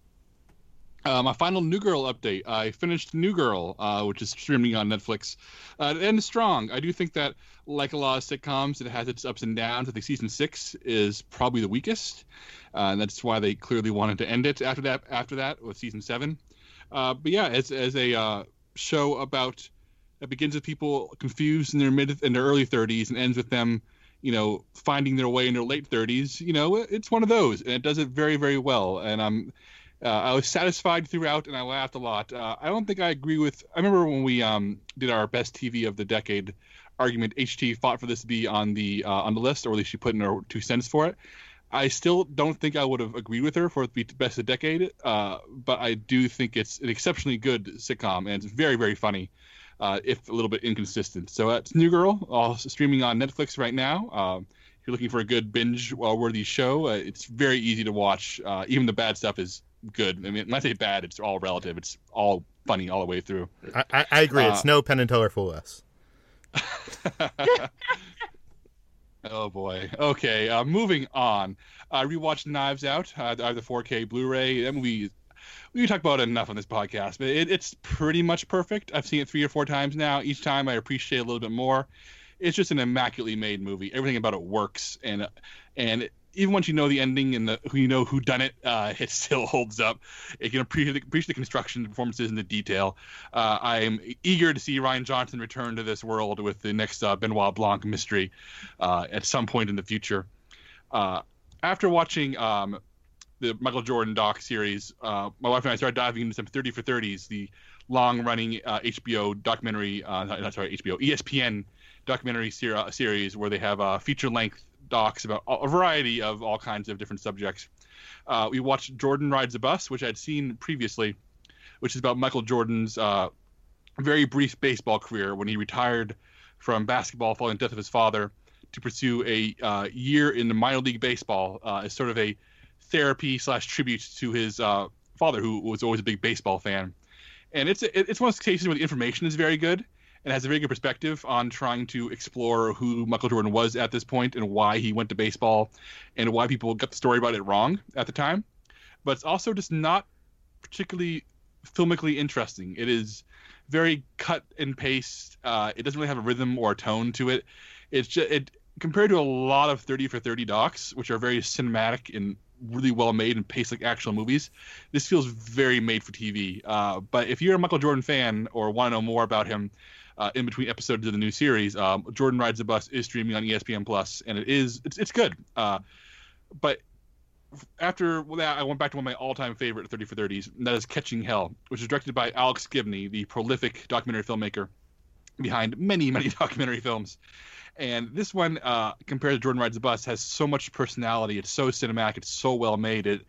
Uh, my final New Girl update. I finished New Girl, uh, which is streaming on Netflix, uh, and strong. I do think that, like a lot of sitcoms, it has its ups and downs. I think season six is probably the weakest, uh, and that's why they clearly wanted to end it after that. After that, with season seven. Uh, but yeah, as as a uh, show about it begins with people confused in their mid in their early 30s and ends with them you know finding their way in their late 30s you know it's one of those and it does it very very well and i'm uh, I was satisfied throughout, and I laughed a lot. Uh, I don't think I agree with. I remember when we um, did our best TV of the decade argument. HT fought for this to be on the uh, on the list, or at least she put in her two cents for it. I still don't think I would have agreed with her for it to be best of the decade, uh, but I do think it's an exceptionally good sitcom, and it's very very funny, uh, if a little bit inconsistent. So it's New Girl, all streaming on Netflix right now. Um, if you're looking for a good binge-worthy show, uh, it's very easy to watch. even the bad stuff is good. I mean, when I say bad, it's all relative. It's all funny all the way through. I, I, agree. Uh, it's no Penn and Teller fool us. oh boy. Okay. Uh, moving on. I rewatched Knives Out. Uh, I have the 4K Blu-ray. That movie. We talk about it enough on this podcast, but it, it's pretty much perfect. I've seen it three or four times now. Each time I appreciate a little bit more. It's just an immaculately made movie. Everything about it works, and and even once you know the ending and the who you know who done it, uh, it still holds up. It can appreciate, appreciate the construction, the performances, and the detail. Uh, I am eager to see Rian Johnson return to this world with the next uh, Benoit Blanc mystery uh, at some point in the future. Uh, after watching um, the Michael Jordan doc series, uh, my wife and I started diving into some 30 for 30s, the long-running HBO documentary, not sorry, HBO, ESPN documentary ser- series where they have a feature-length docs about a variety of all kinds of different subjects. Uh, we watched Jordan Rides a Bus, which I'd seen previously, which is about Michael Jordan's uh, very brief baseball career when he retired from basketball following the death of his father to pursue a uh, year in the minor league baseball uh, as sort of a therapy slash tribute to his uh, father, who was always a big baseball fan. And it's it's one of those cases where the information is very good, and has a very good perspective on trying to explore who Michael Jordan was at this point and why he went to baseball and why people got the story about it wrong at the time. But it's also just not particularly filmically interesting. It is very cut and paste. Uh, it doesn't really have a rhythm or a tone to it. It's just it compared to a lot of 30 for 30 docs, which are very cinematic and really well made and paced like actual movies. This feels very made for TV. Uh, but if you're a Michael Jordan fan or want to know more about him, uh, in between episodes of the new series. Um, Jordan Rides the Bus is streaming on ESPN Plus, and it is it's it's good. Uh, but after that, I went back to one of my all-time favorite 30 for 30s, and that is Catching Hell, which is directed by Alex Gibney, the prolific documentary filmmaker behind many, many documentary films. And this one, uh, compared to Jordan Rides the Bus, has so much personality. It's so cinematic. It's so well made. It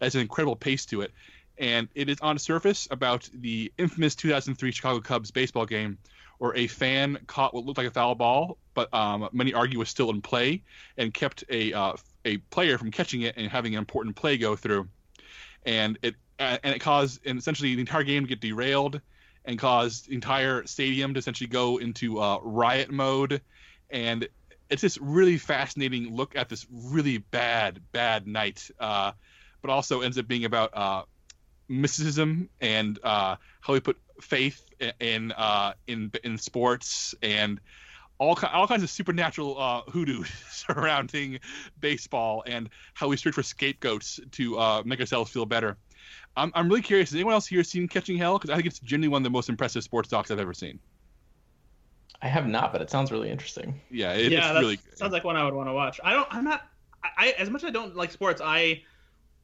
has an incredible pace to it. And it is on surface about the infamous 2003 Chicago Cubs baseball game or a fan caught what looked like a foul ball, but um, many argue was still in play and kept a uh, a player from catching it and having an important play go through, and it and it caused and essentially the entire game to get derailed and caused the entire stadium to essentially go into uh, riot mode, and it's this really fascinating look at this really bad bad night, uh, but also ends up being about uh, mysticism and uh, how we put faith in uh, in in sports and all all kinds of supernatural uh, hoodoo surrounding baseball and how we search for scapegoats to uh, make ourselves feel better. I'm I'm really curious. Has anyone else here seen Catching Hell? Because I think it's genuinely one of the most impressive sports docs I've ever seen. I have not, but it sounds really interesting. Yeah, it, yeah, it's really sounds like one I would want to watch. I don't. I'm not. I as much as I don't like sports, I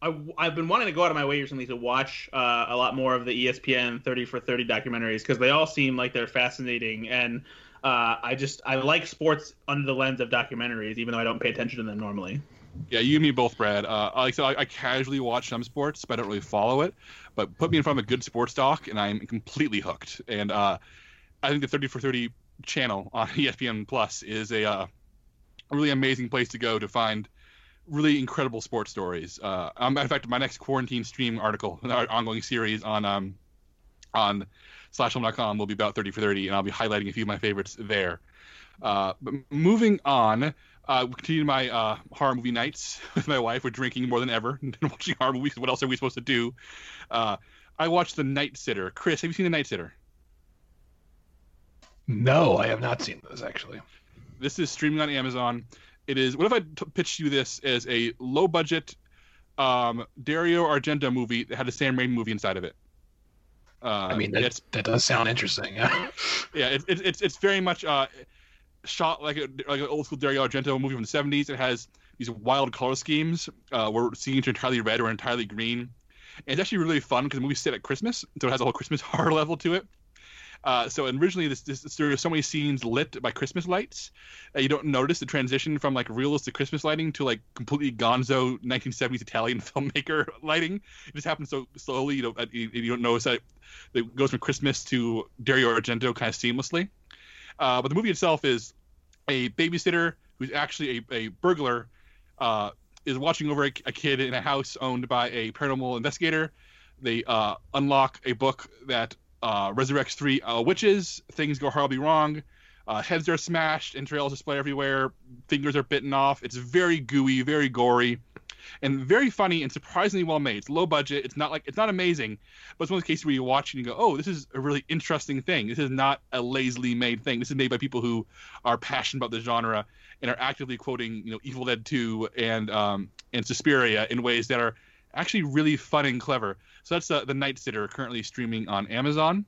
I, have been wanting to go out of my way recently to watch uh, a lot more of the ESPN 30 for 30 documentaries because they all seem like they're fascinating and uh, I just I like sports under the lens of documentaries even though I don't pay attention to them normally. Yeah, you and me both, Brad. Uh, like I said, I, I, casually watch some sports, but I don't really follow it. But put me in front of a good sports doc, and I'm completely hooked. And uh, I think the 30 for 30 channel on ESPN Plus is a, uh, a really amazing place to go to find really incredible sports stories. Uh, um, in fact, my next quarantine stream article, our ongoing series on um, on slashfilm.com will be about 30 for 30, and I'll be highlighting a few of my favorites there. Uh, but moving on, uh, continue my uh, horror movie nights with my wife. We're drinking more than ever and watching horror movies. What else are we supposed to do? Uh, I watched The Night Sitter. Chris, have you seen The Night Sitter? No, I have not seen those actually. This is streaming on Amazon. It is. What if I t- pitched you this as a low budget um, Dario Argento movie that had a Sam Raimi movie inside of it? Uh, I mean, that, that does sound interesting. yeah, it, it, it's it's very much uh, shot like a like an old school Dario Argento movie from the '70s. It has these wild color schemes uh, where scenes are entirely red or entirely green. And it's actually really fun because the movie's set at Christmas, so it has a whole Christmas horror level to it. Uh, so originally, this, this, there are so many scenes lit by Christmas lights that you don't notice the transition from like realistic Christmas lighting to like completely gonzo 1970s Italian filmmaker lighting. It just happens so slowly, you don't you, you don't notice that it goes from Christmas to Dario Argento kind of seamlessly. Uh, but the movie itself is a babysitter who's actually a, a burglar uh, is watching over a, a, kid in a house owned by a paranormal investigator. They uh, unlock a book that uh, resurrects three uh, witches. Things go horribly wrong. Uh, heads are smashed, entrails display everywhere. Fingers are bitten off. It's very gooey, very gory. and very funny and surprisingly well made. It's low budget. It's not like it's not amazing, but it's one of those cases where you watch and you go, "Oh, this is a really interesting thing. This is not a lazily made thing. This is made by people who are passionate about the genre and are actively quoting, you know, Evil Dead 2 and um, and Suspiria in ways that are actually really fun and clever. So that's uh, the Night Sitter, currently streaming on Amazon.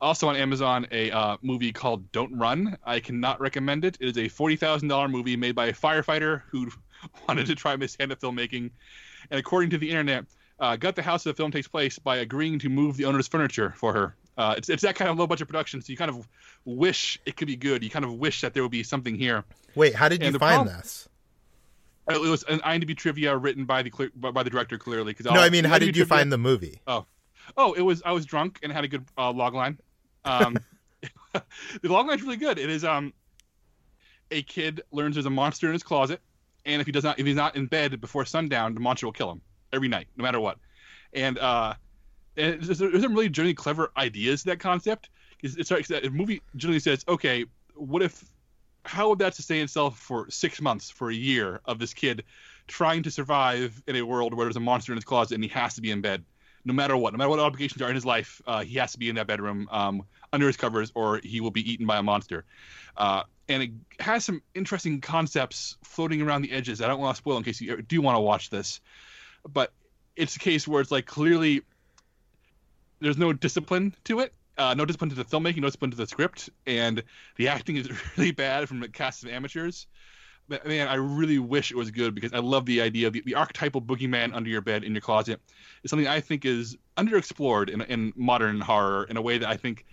Also on Amazon, a uh, movie called Don't Run. I cannot recommend it. It is a forty thousand dollar movie made by a firefighter who wanted to try his hand at filmmaking, and according to the internet, uh, got the house the film takes place by agreeing to move the owner's furniture for her. Uh, it's it's that kind of low budget production, so you kind of wish it could be good. You kind of wish that there would be something here. Wait, how did And you find problem- this? Uh, It was an IMDb trivia written by the by the director clearly. Because No, I mean, how did you find the movie? Oh, oh, it was I was drunk and had a good uh, log line. Um, the log line's really good. It is um, a kid learns there's a monster in his closet, and if he does not, if he's not in bed before sundown, the monster will kill him every night, no matter what. And uh, and there's, there's some really generally clever ideas to that concept. It's, it's like the movie generally says, okay, what if, how would that sustain itself for six months, for a year of this kid trying to survive in a world where there's a monster in his closet and he has to be in bed? no matter what, no matter what obligations are in his life, uh, he has to be in that bedroom um, under his covers, or he will be eaten by a monster. Uh, and it has some interesting concepts floating around the edges. I don't want to spoil in case you do want to watch this, but it's a case where it's like clearly there's no discipline to it. Uh, no discipline to the filmmaking, no discipline to the script, and the acting is really bad from a cast of amateurs. But man, I really wish it was good because I love the idea of the, the archetypal boogeyman under your bed in your closet is something I think is underexplored in, in modern horror in a way that I think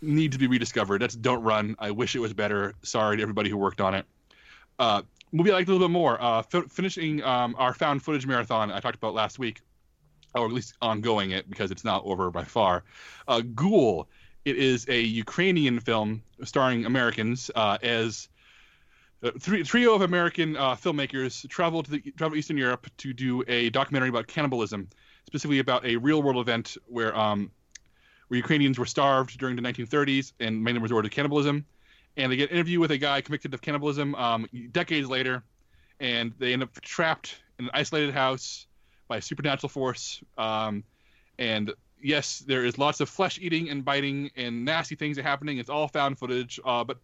needs to be rediscovered. That's Don't Run. I wish it was better. Sorry to everybody who worked on it. Uh, movie I liked a little bit more. Uh, fi- finishing um, our found footage marathon I talked about last week, or at least ongoing it because it's not over by far. Uh, Ghoul. It is a Ukrainian film starring Americans uh, as a three, trio of American uh, filmmakers travel to the travel Eastern Europe to do a documentary about cannibalism, specifically about a real world event where um, where Ukrainians were starved during the 1930s and mainly resorted to cannibalism. And they get an interview with a guy convicted of cannibalism um, decades later, and they end up trapped in an isolated house by supernatural force. Um, and yes, there is lots of flesh eating and biting and nasty things are happening. It's all found footage, uh, but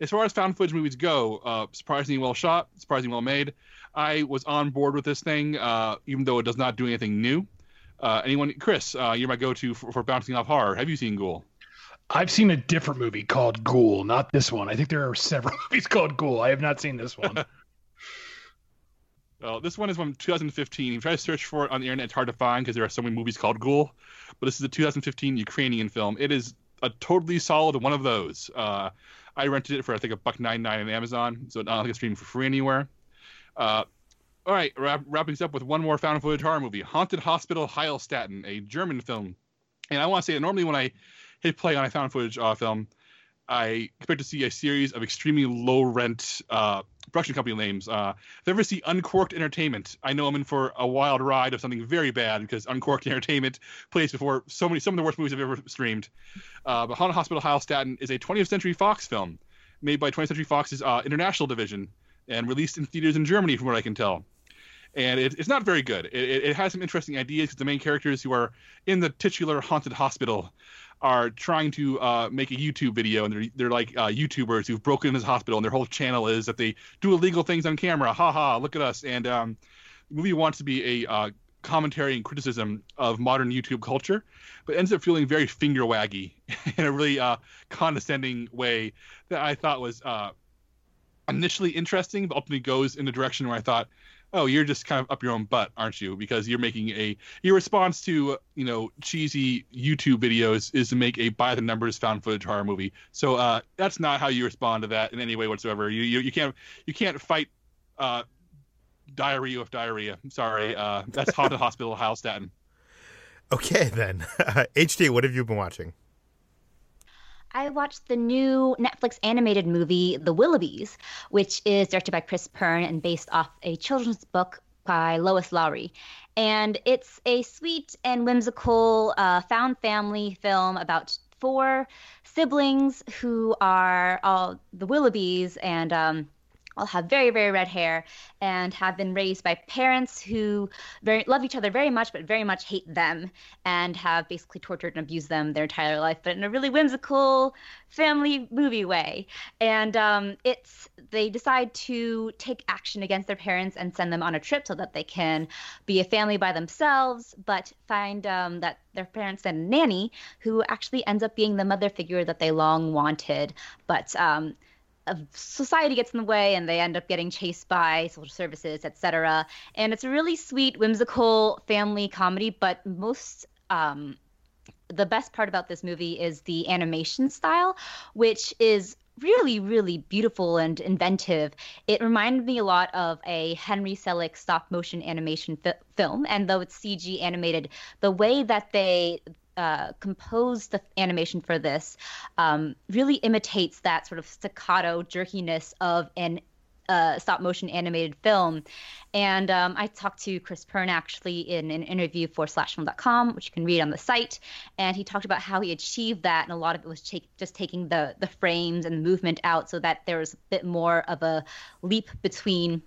as far as found footage movies go, uh, surprisingly well shot, surprisingly well made. I was on board with this thing, uh, even though it does not do anything new. Uh, anyone, Chris, uh, you're my go-to for, for bouncing off horror. Have you seen Ghoul? I've seen a different movie called Ghoul, not this one. I think there are several movies called Ghoul. I have not seen this one. Well, this one is from 2015. If You try to search for it on the internet, it's hard to find because there are so many movies called Ghoul. But this is a 2015 Ukrainian film. It is a totally solid one of those. Uh, I rented it for I think a buck ninety nine on Amazon, so I don't think it's streaming for free anywhere. Uh, all right, wrap, wrapping this up with one more found footage horror movie, Haunted Hospital Heilstatten, a German film. And I want to say that normally when I hit play on a found footage uh, film, I expect to see a series of extremely low rent uh, production company names. Uh, if I ever see Uncorked Entertainment, I know I'm in for a wild ride of something very bad because Uncorked Entertainment plays before so many some of the worst movies I've ever streamed. Uh, but Haunted Hospital Heilstatten is a 20th Century Fox film made by 20th Century Fox's uh, international division and released in theaters in Germany, from what I can tell. And it, it's not very good. It, it, it has some interesting ideas because the main characters who are in the titular haunted hospital are trying to uh, make a YouTube video, and they're they're like uh, YouTubers who've broken into this hospital, and their whole channel is that they do illegal things on camera. Ha ha! Look at us. And um, the movie wants to be a uh, commentary and criticism of modern YouTube culture, but ends up feeling very finger waggy in a really uh, condescending way that I thought was uh, initially interesting, but ultimately goes in a direction where I thought, oh, you're just kind of up your own butt, aren't you? Because you're making a your response to you know cheesy YouTube videos is to make a by the numbers found footage horror movie. So uh, that's not how you respond to that in any way whatsoever. You you, you can't you can't fight uh, diarrhea with diarrhea. I'm sorry, uh, that's haunted hospital Heilstatten. Okay, then. HT, what have you been watching? I watched the new Netflix animated movie, The Willoughbys, which is directed by Kris Pearn and based off a children's book by Lois Lowry. And it's a sweet and whimsical uh, found family film about four siblings who are all the Willoughbys and um, all have very very red hair and have been raised by parents who very love each other very much but very much hate them and have basically tortured and abused them their entire life but in a really whimsical family movie way. And um, it's they decide to take action against their parents and send them on a trip so that they can be a family by themselves but find um, that their parents send a nanny who actually ends up being the mother figure that they long wanted but um, society gets in the way and they end up getting chased by social services etc and it's a really sweet whimsical family comedy but most um, the best part about this movie is the animation style which is really really beautiful and inventive. It reminded me a lot of a henry selick stop motion animation fi- film and though it's cg animated the way that they uh, composed the animation for this um, really imitates that sort of staccato jerkiness of an uh, stop motion animated film. And um, I talked to Kris Pearn actually in an interview for slashfilm.com, which you can read on the site. And he talked about how he achieved that. And a lot of it was take, just taking the, the frames and the movement out so that there was a bit more of a leap between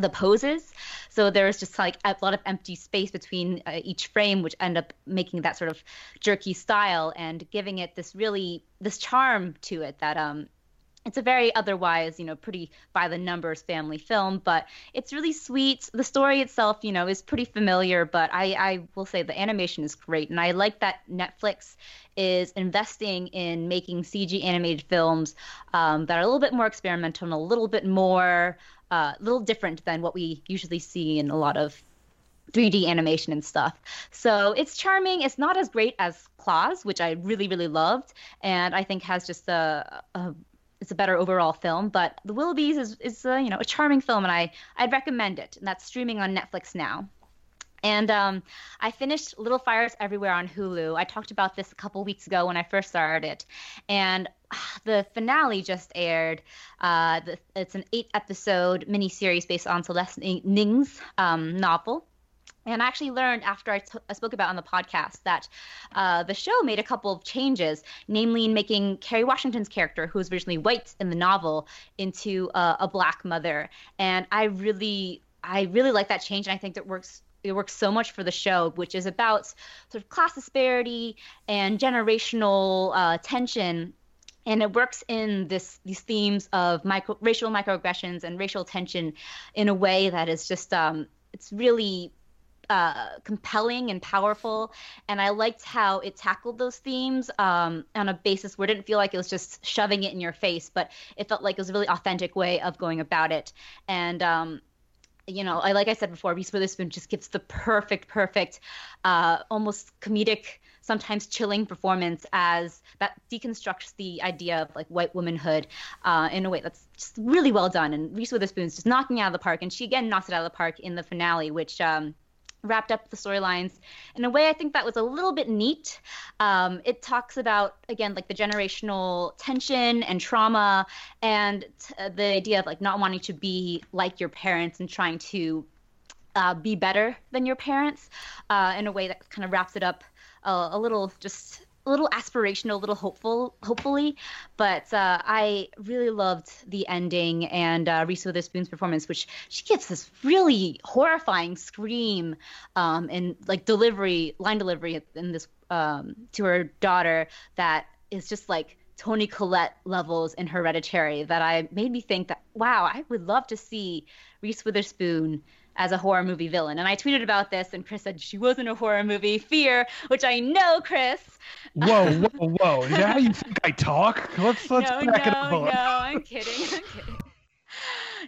the poses. So there's just like a lot of empty space between uh, each frame, which end up making that sort of jerky style and giving it this really this charm to it that um it's a very otherwise, you know, pretty by the numbers family film, but it's really sweet. The story itself, you know, is pretty familiar, but I, I will say the animation is great. And I like that Netflix is investing in making CG animated films um, that are a little bit more experimental and a little bit more a uh, little different than what we usually see in a lot of 3D animation and stuff. So it's charming. It's not as great as Klaus, which I really, really loved, and I think has just a, a it's a better overall film. But The Willoughbys is is a, you know a charming film, and I I'd recommend it. And that's streaming on Netflix now. And um, I finished Little Fires Everywhere on Hulu. I talked about this a couple weeks ago when I first started it, and the finale just aired. Uh, the, it's an eight episode miniseries based on Celeste Ng's um, novel. And I actually learned after I, t- I spoke about on the podcast that uh, the show made a couple of changes, namely in making Kerry Washington's character, who was originally white in the novel, into uh, a black mother. And I really, I really like that change, and I think that works it works so much for the show, which is about sort of class disparity and generational uh, tension and it works in this these themes of micro, racial microaggressions and racial tension in a way that is just um, it's really uh, compelling and powerful. And I liked how it tackled those themes um, on a basis where it didn't feel like it was just shoving it in your face, but it felt like it was a really authentic way of going about it. And um, you know, I like I said before, Reese Witherspoon just gives the perfect, perfect, uh, almost comedic sometimes chilling performance as that deconstructs the idea of like white womanhood uh, in a way that's just really well done. And Reese Witherspoon's just knocking out of the park, and she again knocks it out of the park in the finale, which. Um, wrapped up the storylines in a way I think that was a little bit neat. Um, it talks about again like the generational tension and trauma and t- the idea of like not wanting to be like your parents and trying to uh, be better than your parents uh, in a way that kind of wraps it up a, a little just a little aspirational, a little hopeful, hopefully. But uh, I really loved the ending and uh, Reese Witherspoon's performance, which she gives this really horrifying scream um, and like delivery, line delivery in this um, to her daughter that is just like Toni Collette levels in Hereditary. That I made me think that wow, I would love to see Reese Witherspoon as a horror movie villain. And I tweeted about this, and Chris said she wasn't a horror movie. Fear, which I know, Chris. Whoa, whoa, whoa! Is that how you think I talk? Let's let's no, back no, it up. No, I'm kidding. I'm kidding.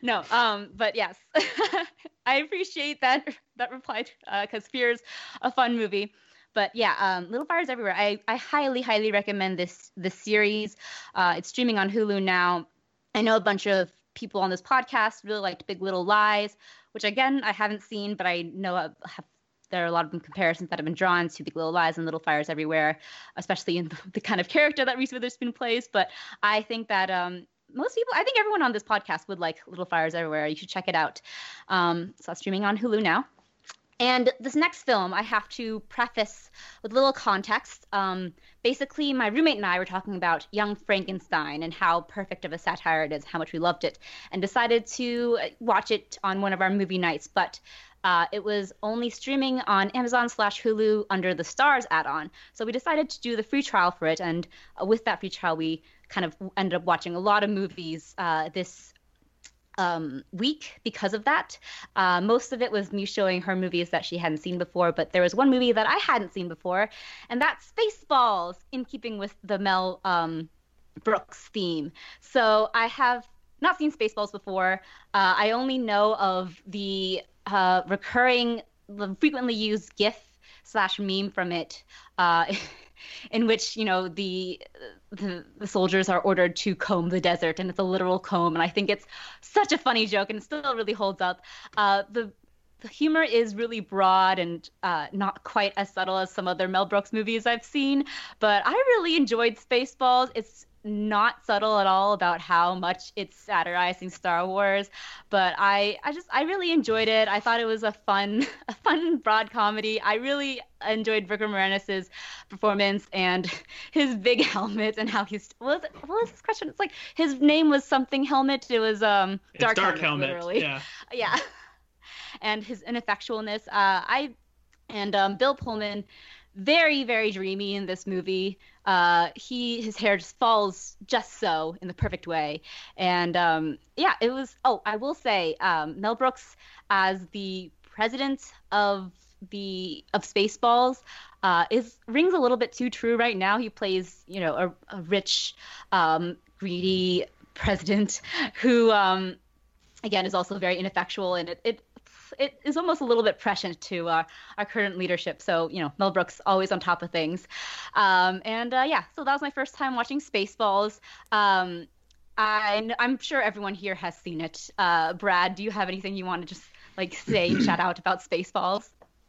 No, um, but yes, I appreciate that that reply because uh, Fear's a fun movie but yeah, um, Little Fires Everywhere. I, I highly, highly recommend this this series. Uh, it's streaming on Hulu now. I know a bunch of people on this podcast really liked Big Little Lies, which again I haven't seen, but I know I have, there are a lot of comparisons that have been drawn to Big Little Lies and Little Fires Everywhere, especially in the, the kind of character that Reese Witherspoon plays. But I think that um, most people, I think everyone on this podcast would like Little Fires Everywhere. You should check it out. Um, it's streaming on Hulu now. And this next film, I have to preface with a little context. Um, basically, my roommate and I were talking about Young Frankenstein and how perfect of a satire it is, how much we loved it, and decided to watch it on one of our movie nights. But uh, it was only streaming on Amazon slash Hulu under the Stars add-on. So we decided to do the free trial for it, and uh, with that free trial, we kind of ended up watching a lot of movies uh, this um, week because of that. Uh, most of it was me showing her movies that she hadn't seen before, but there was one movie that I hadn't seen before, and that's Spaceballs, in keeping with the Mel um, Brooks theme. So I have not seen Spaceballs before. Uh, I only know of the uh, recurring, frequently used GIF slash meme from it. In which you know the, the, the soldiers are ordered to comb the desert, and it's a literal comb. And I think it's such a funny joke, and it still really holds up. Uh, the the humor is really broad and uh, not quite as subtle as some other Mel Brooks movies I've seen, but I really enjoyed Spaceballs. It's not subtle at all about how much it's satirizing Star Wars, but I I just I really enjoyed it. I thought it was a fun a fun broad comedy. I really enjoyed Rick Moranis' performance and his big helmet and how he's what was, it, what was his question? It's like his name was something helmet. It was um dark, dark helmet, helmet, literally. Yeah. yeah. And his ineffectualness. Uh, I and um, Bill Pullman very very dreamy in this movie. Uh he his hair just falls just so in the perfect way. And um yeah it was oh i will say um mel brooks as the president of the of spaceballs uh is rings a little bit too true right now. He plays you know a, a rich um greedy president who um again is also very ineffectual. And it, it it is almost a little bit prescient to uh, our current leadership. So you know, Mel Brooks always on top of things. Um, and uh, yeah, so that was my first time watching Spaceballs. Um, I, I'm sure everyone here has seen it. Uh, Brad, do you have anything you want to just like say, shout out about Spaceballs?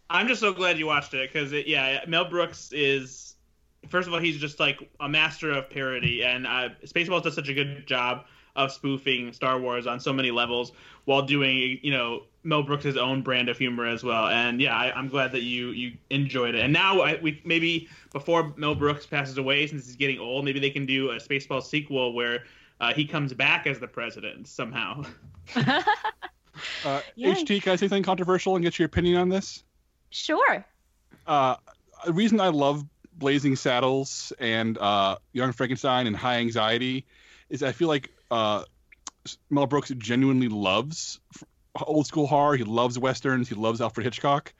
I'm just so glad you watched it because it, yeah, Mel Brooks is first of all he's just like a master of parody, and uh, Spaceballs does such a good job of spoofing Star Wars on so many levels while doing you know Mel Brooks' his own brand of humor as well. And yeah, I, am glad that you you enjoyed it. And now I, we maybe before Mel Brooks passes away, since he's getting old, maybe they can do a Spaceballs sequel where uh, he comes back as the president somehow. uh, HT, can I say something controversial and get your opinion on this? Sure. Uh, the reason I love Blazing Saddles and uh, Young Frankenstein and High Anxiety is I feel like uh, Mel Brooks genuinely loves old school horror. He loves westerns. He loves Alfred Hitchcock,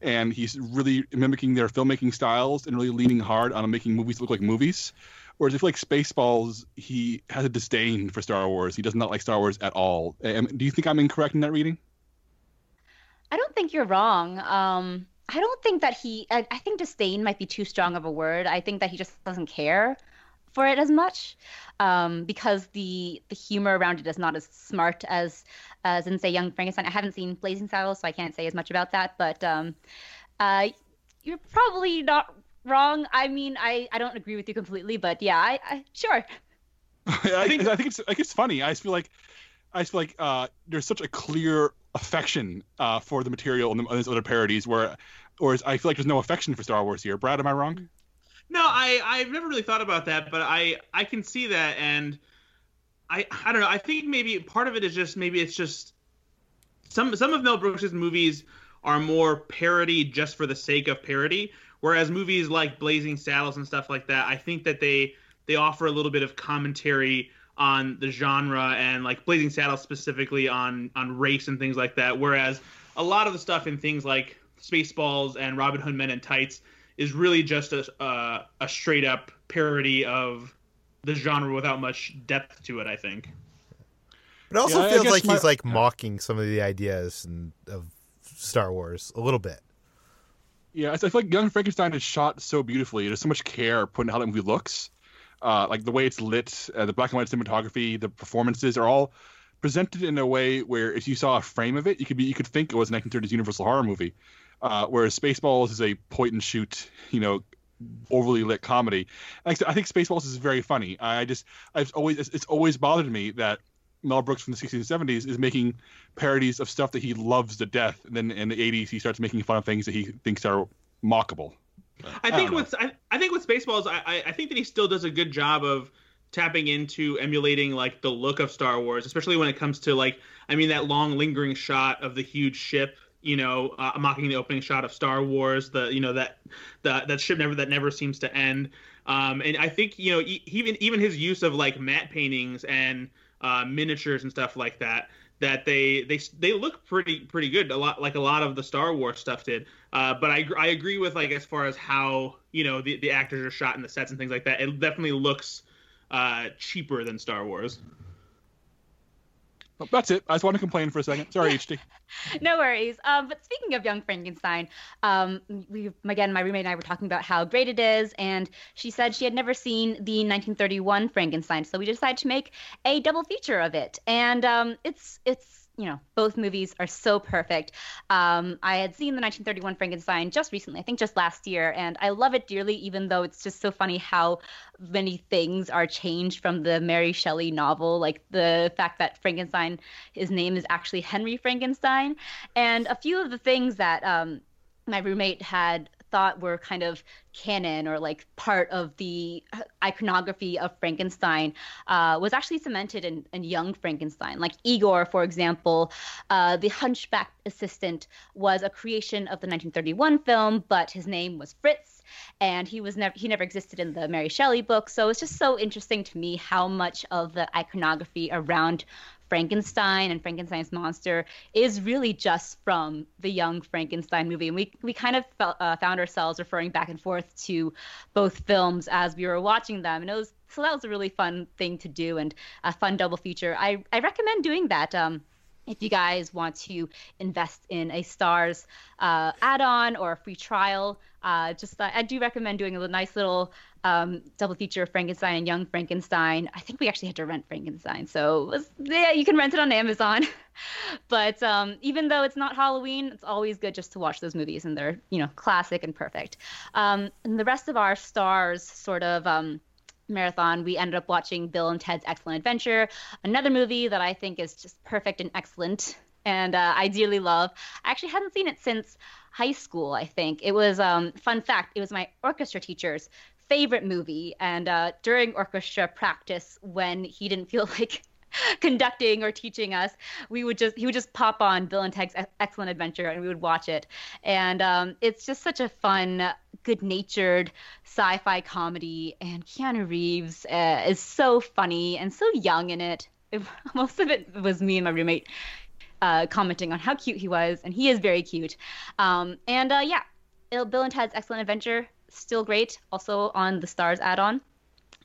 and he's really mimicking their filmmaking styles and really leaning hard on making movies look like movies. Whereas if like Spaceballs, he has a disdain for Star Wars. He does not like Star Wars at all. Do you think I'm incorrect in that reading? I don't think you're wrong. Um, I don't think that he. I, I think disdain might be too strong of a word. I think that he just doesn't care for it as much um, because the the humor around it is not as smart as as in say Young Frankenstein. I haven't seen Blazing Saddles, so I can't say as much about that. But um, uh, you're probably not wrong. I mean, I, I don't agree with you completely, but yeah, I, I sure. I, think, I think it's I think it's funny. I just feel like I just feel like uh, there's such a clear affection uh, for the material and these other parodies, where, whereas I feel like there's no affection for Star Wars here. Brad, am I wrong? No, I I've never really thought about that, but I I can see that, and I I don't know. I think maybe part of it is just maybe it's just some some of Mel Brooks' movies are more parody just for the sake of parody, whereas movies like Blazing Saddles and stuff like that, I think that they they offer a little bit of commentary on the genre and like Blazing Saddles specifically on on race and things like that. Whereas a lot of the stuff in things like Spaceballs and Robin Hood Men in Tights is really just a uh, a straight up parody of the genre without much depth to it. I think. It also Yeah, feels like my- he's like mocking some of the ideas and, of Star Wars a little bit. Yeah, I feel like Young Frankenstein is shot so beautifully. There's so much care put into how that movie looks. Uh, like the way it's lit, uh, the black and white cinematography, the performances are all presented in a way where if you saw a frame of it, you could be you could think it was a 1930s Universal horror movie. Uh, whereas Spaceballs is a point and shoot, you know, overly lit comedy. I think Spaceballs is very funny. I just I've always it's, it's always bothered me that Mel Brooks from the 60s and 70s is making parodies of stuff that he loves to death, and then in the 80s he starts making fun of things that he thinks are mockable. I think with I, I think with Spaceballs, I I think that he still does a good job of tapping into emulating like the look of Star Wars, especially when it comes to like I mean that long lingering shot of the huge ship, you know, uh, mocking the opening shot of Star Wars, the you know that that ship never that never seems to end. Um, and I think you know even even his use of like matte paintings and uh, miniatures and stuff like that that they they they look pretty pretty good a lot like a lot of the Star Wars stuff did. Uh, but I I agree with like as far as how you know the the actors are shot in the sets and things like that. It definitely looks uh, cheaper than Star Wars. Oh, that's it. I just want to complain for a second. Sorry, HT. no worries. Um, but speaking of Young Frankenstein, um, we again, my roommate and I were talking about how great it is, and she said she had never seen the 1931 Frankenstein, so we decided to make a double feature of it, and um, it's it's you know, both movies are so perfect. Um, I had seen the 1931 Frankenstein just recently, I think just last year, and I love it dearly, even though it's just so funny how many things are changed from the Mary Shelley novel, like the fact that Frankenstein, his name is actually Henry Frankenstein, and a few of the things that um, my roommate had thought were kind of canon or like part of the iconography of Frankenstein uh, was actually cemented in, in, Young Frankenstein. Like Igor, for example, uh, the hunchback assistant was a creation of the 1931 film, but his name was Fritz and he was never he never existed in the Mary Shelley book. So it's just so interesting to me how much of the iconography around Frankenstein and Frankenstein's monster is really just from the Young Frankenstein movie. And we, we kind of felt, uh, found ourselves referring back and forth to both films as we were watching them. And it was, so that was a really fun thing to do and a fun double feature. I, I recommend doing that. Um, if you guys want to invest in a Starz uh, add-on or a free trial, uh, just uh, I do recommend doing a nice little um, double feature of Frankenstein and Young Frankenstein. I think we actually had to rent Frankenstein, so was, yeah, you can rent it on Amazon. but um, even though it's not Halloween, it's always good just to watch those movies, and they're you know classic and perfect. Um, and the rest of our Starz sort of um, marathon, we ended up watching Bill and Ted's Excellent Adventure, another movie that I think is just perfect and excellent, and uh, I dearly love. I actually hadn't seen it since high school. I think it was um, fun fact. It was my orchestra teacher's favorite movie, and uh, during orchestra practice, when he didn't feel like conducting or teaching us, we would just he would just pop on Bill and Ted's Excellent Adventure, and we would watch it. And um, it's just such a fun, good-natured sci-fi comedy, and Keanu Reeves uh, is so funny and so young in it. it. Most of it was me and my roommate uh, commenting on how cute he was, and he is very cute. Um, and uh, yeah, Bill and Ted's Excellent Adventure still great, also on the Starz add-on.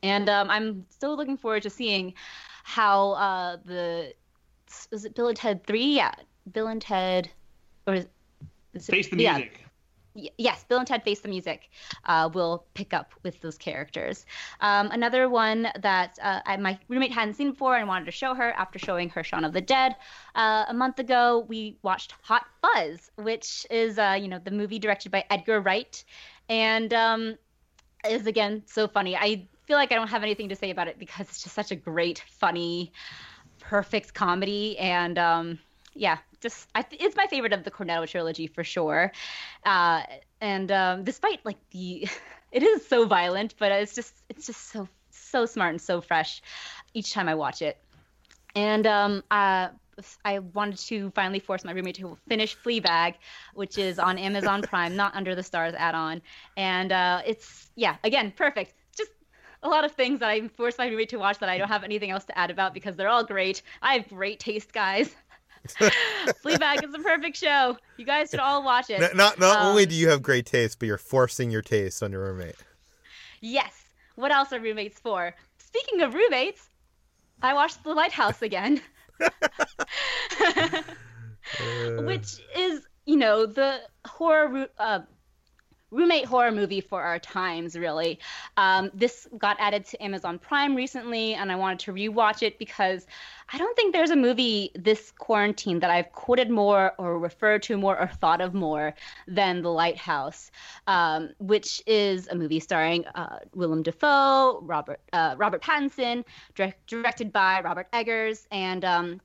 And um, I'm still looking forward to seeing how uh, the is it Bill and Ted three? Yeah, Bill and Ted, or is, is Face the music. Yeah. Yes, Bill and Ted Face the Music uh, will pick up with those characters. Um, another one that uh, I, my roommate hadn't seen before and wanted to show her after showing her Shaun of the Dead uh, a month ago, we watched Hot Fuzz, which is uh, you know the movie directed by Edgar Wright, and um, is again so funny. I feel like I don't have anything to say about it because it's just such a great, funny, perfect comedy, and um, yeah, just I, it's my favorite of the Cornetto trilogy for sure. Uh, and um, despite like the, it is so violent, but it's just it's just so so smart and so fresh each time I watch it. And um, uh, I wanted to finally force my roommate to finish Fleabag, which is on Amazon Prime, not under the Starz add-on, and uh, it's yeah, again, perfect. Just a lot of things that I forced my roommate to watch that I don't have anything else to add about because they're all great. I have great taste, guys. Fleabag is a perfect show. You guys should all watch it. Not not, not um, only do you have great taste, but you're forcing your taste on your roommate. Yes. What else are roommates for? Speaking of roommates, I watched The Lighthouse again. which is you know the horror uh, roommate horror movie for our times, really. Um, this got added to Amazon Prime recently, and I wanted to rewatch it because I don't think there's a movie this quarantine that I've quoted more or referred to more or thought of more than The Lighthouse, um, which is a movie starring uh, Willem Dafoe, Robert uh, Robert Pattinson, direct, directed by Robert Eggers, and um,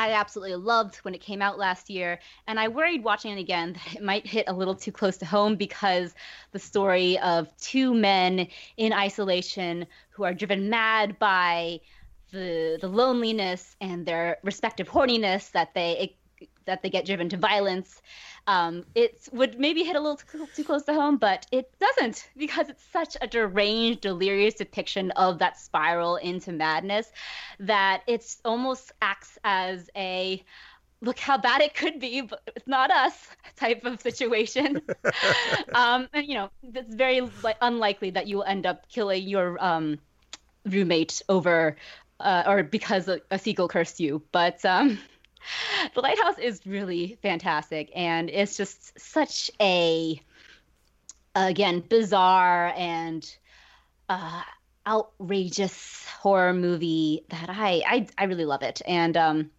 I absolutely loved when it came out last year, and I worried watching it again that it might hit a little too close to home because the story of two men in isolation who are driven mad by the the loneliness and their respective horniness that they that they get driven to violence. Um, it would maybe hit a little too, too close to home, but it doesn't because it's such a deranged, delirious depiction of that spiral into madness that it almost acts as a look how bad it could be, but it's not us type of situation. um, and you know, it's very li- unlikely that you will end up killing your um, roommate over uh, or because a, a, seagull cursed you. But um, the lighthouse is really fantastic, and it's just such a again bizarre and uh, outrageous horror movie that I I, I really love it. And um,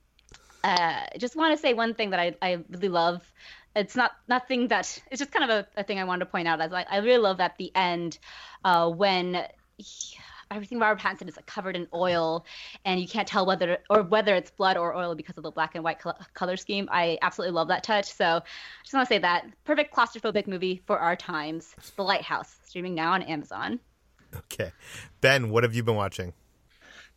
uh, just want to say one thing that I, I really love. It's not nothing that it's just kind of a, a thing I wanted to point out. As I, I really love at the end uh, when. He, everything Robert Pattinson is like covered in oil, and you can't tell whether or whether it's blood or oil because of the black and white color scheme. I absolutely love that touch. So, I just want to say that perfect claustrophobic movie for our times. The Lighthouse, streaming now on Amazon. Okay, Ben, what have you been watching?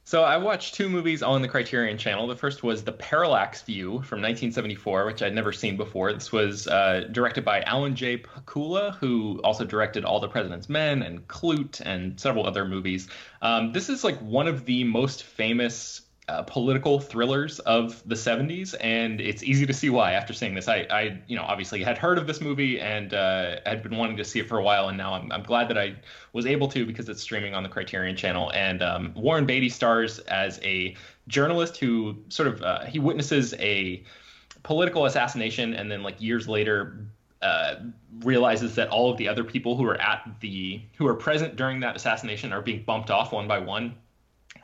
So I watched two movies on the Criterion Channel. The first was The Parallax View from 1974, which I'd never seen before. This was uh, directed by Alan J. Pakula, who also directed All the President's Men and Klute and several other movies. Um, this is like one of the most famous uh, political thrillers of the 70s and it's easy to see why after seeing this. I, I you know obviously had heard of this movie and uh, had been wanting to see it for a while and now I'm, I'm glad that I was able to because it's streaming on the Criterion channel. And um, Warren Beatty stars as a journalist who sort of uh, he witnesses a political assassination and then like years later uh, realizes that all of the other people who are at the who are present during that assassination are being bumped off one by one.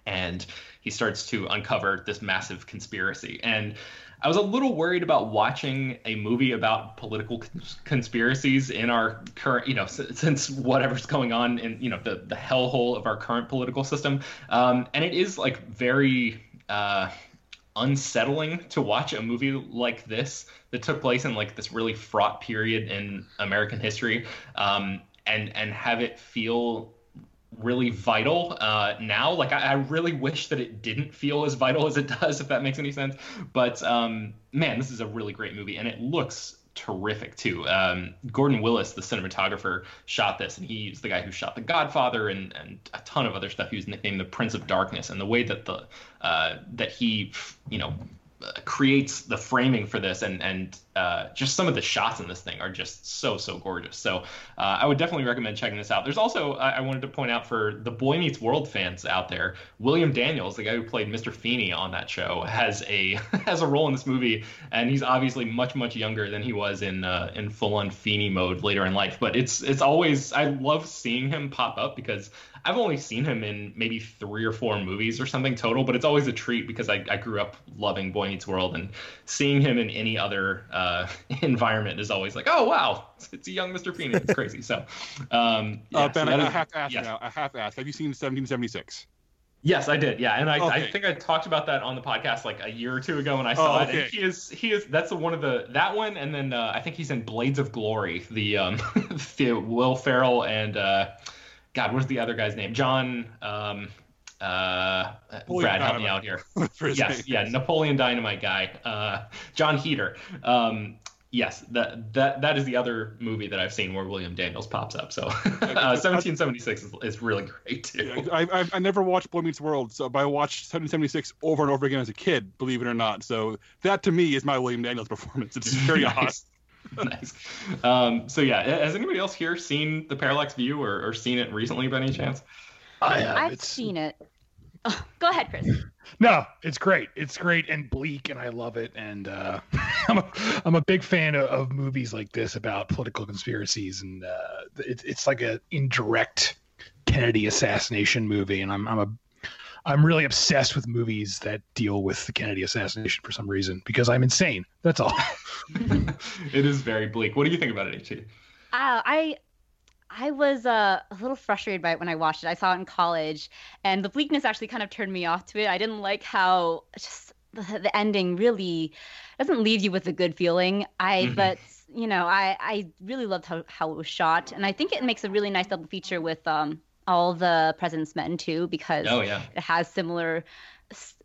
And he starts to uncover this massive conspiracy. And I was a little worried about watching a movie about political cons- conspiracies in our current, you know, s- since whatever's going on in, you know, the the hellhole of our current political system. Um, and it is like very uh, unsettling to watch a movie like this that took place in like this really fraught period in American history, um, and and have it feel really vital uh, now. Like I, I, really wish that it didn't feel as vital as it does, if that makes any sense. But um, man, this is a really great movie, and it looks terrific too. Um, Gordon Willis, the cinematographer, shot this, and he's the guy who shot The Godfather and, and a ton of other stuff. He was nicknamed the Prince of Darkness, and the way that the uh, that he, you know, creates the framing for this and and uh, just some of the shots in this thing are just so so gorgeous. So uh, i would definitely recommend checking this out. There's also I, I, wanted to point out for the boy meets world fans out there william daniels the guy who played mr feeney on that show has a has a role in this movie and he's obviously much much younger than he was in uh, in full on feeney mode later in life. But it's it's always i love seeing him pop up because I've only seen him in maybe three or four movies or something total, but it's always a treat because I, I grew up loving Boy Meets World and seeing him in any other uh, environment is always like, oh wow, it's, a young Mr. Feeney. It's crazy. So, um, yeah, uh, Ben, so I, is, I, have to ask yes. now. I have to ask. Have you seen 1776? Yes, I did. Yeah, and I, okay. I think I talked about that on the podcast like a year or two ago when I saw oh, okay. it. And he is he is that's one of the that one, and then uh, I think he's in Blades of Glory, the um, the Will Ferrell and uh, God, what's the other guy's name? John. Um, uh, Brad, help me out here. yes, yeah, Napoleon Dynamite guy, uh, Jon Heder. Um, yes, that that that is the other movie that I've seen where William Daniels pops up. So, uh, 1776 is, is really great too. Yeah, I, I, I never watched Boy Meets World, so but I watched 1776 over and over again as a kid, believe it or not. So that to me is my William Daniels performance. It's very nice. awesome. nice. Um, so yeah, has anybody else here seen the Parallax View or, or seen it recently by any chance? I have. I've it's, seen it. Oh, go ahead, Chris. No, it's great. It's great and bleak, and I love it. And uh, I'm a I'm a big fan of, of movies like this about political conspiracies, and uh, it's it's like a indirect Kennedy assassination movie. And I'm I'm a I'm really obsessed with movies that deal with the Kennedy assassination for some reason because I'm insane. That's all. it is very bleak. What do you think about it, HT? Uh, I I was uh, a little frustrated by it when I watched it. I saw it in college, and the bleakness actually kind of turned me off to it. I didn't like how just the, the ending really doesn't leave you with a good feeling. I mm-hmm. but you know I I really loved how how it was shot, and I think it makes a really nice double feature with um all the President's Men too because oh, yeah. it has similar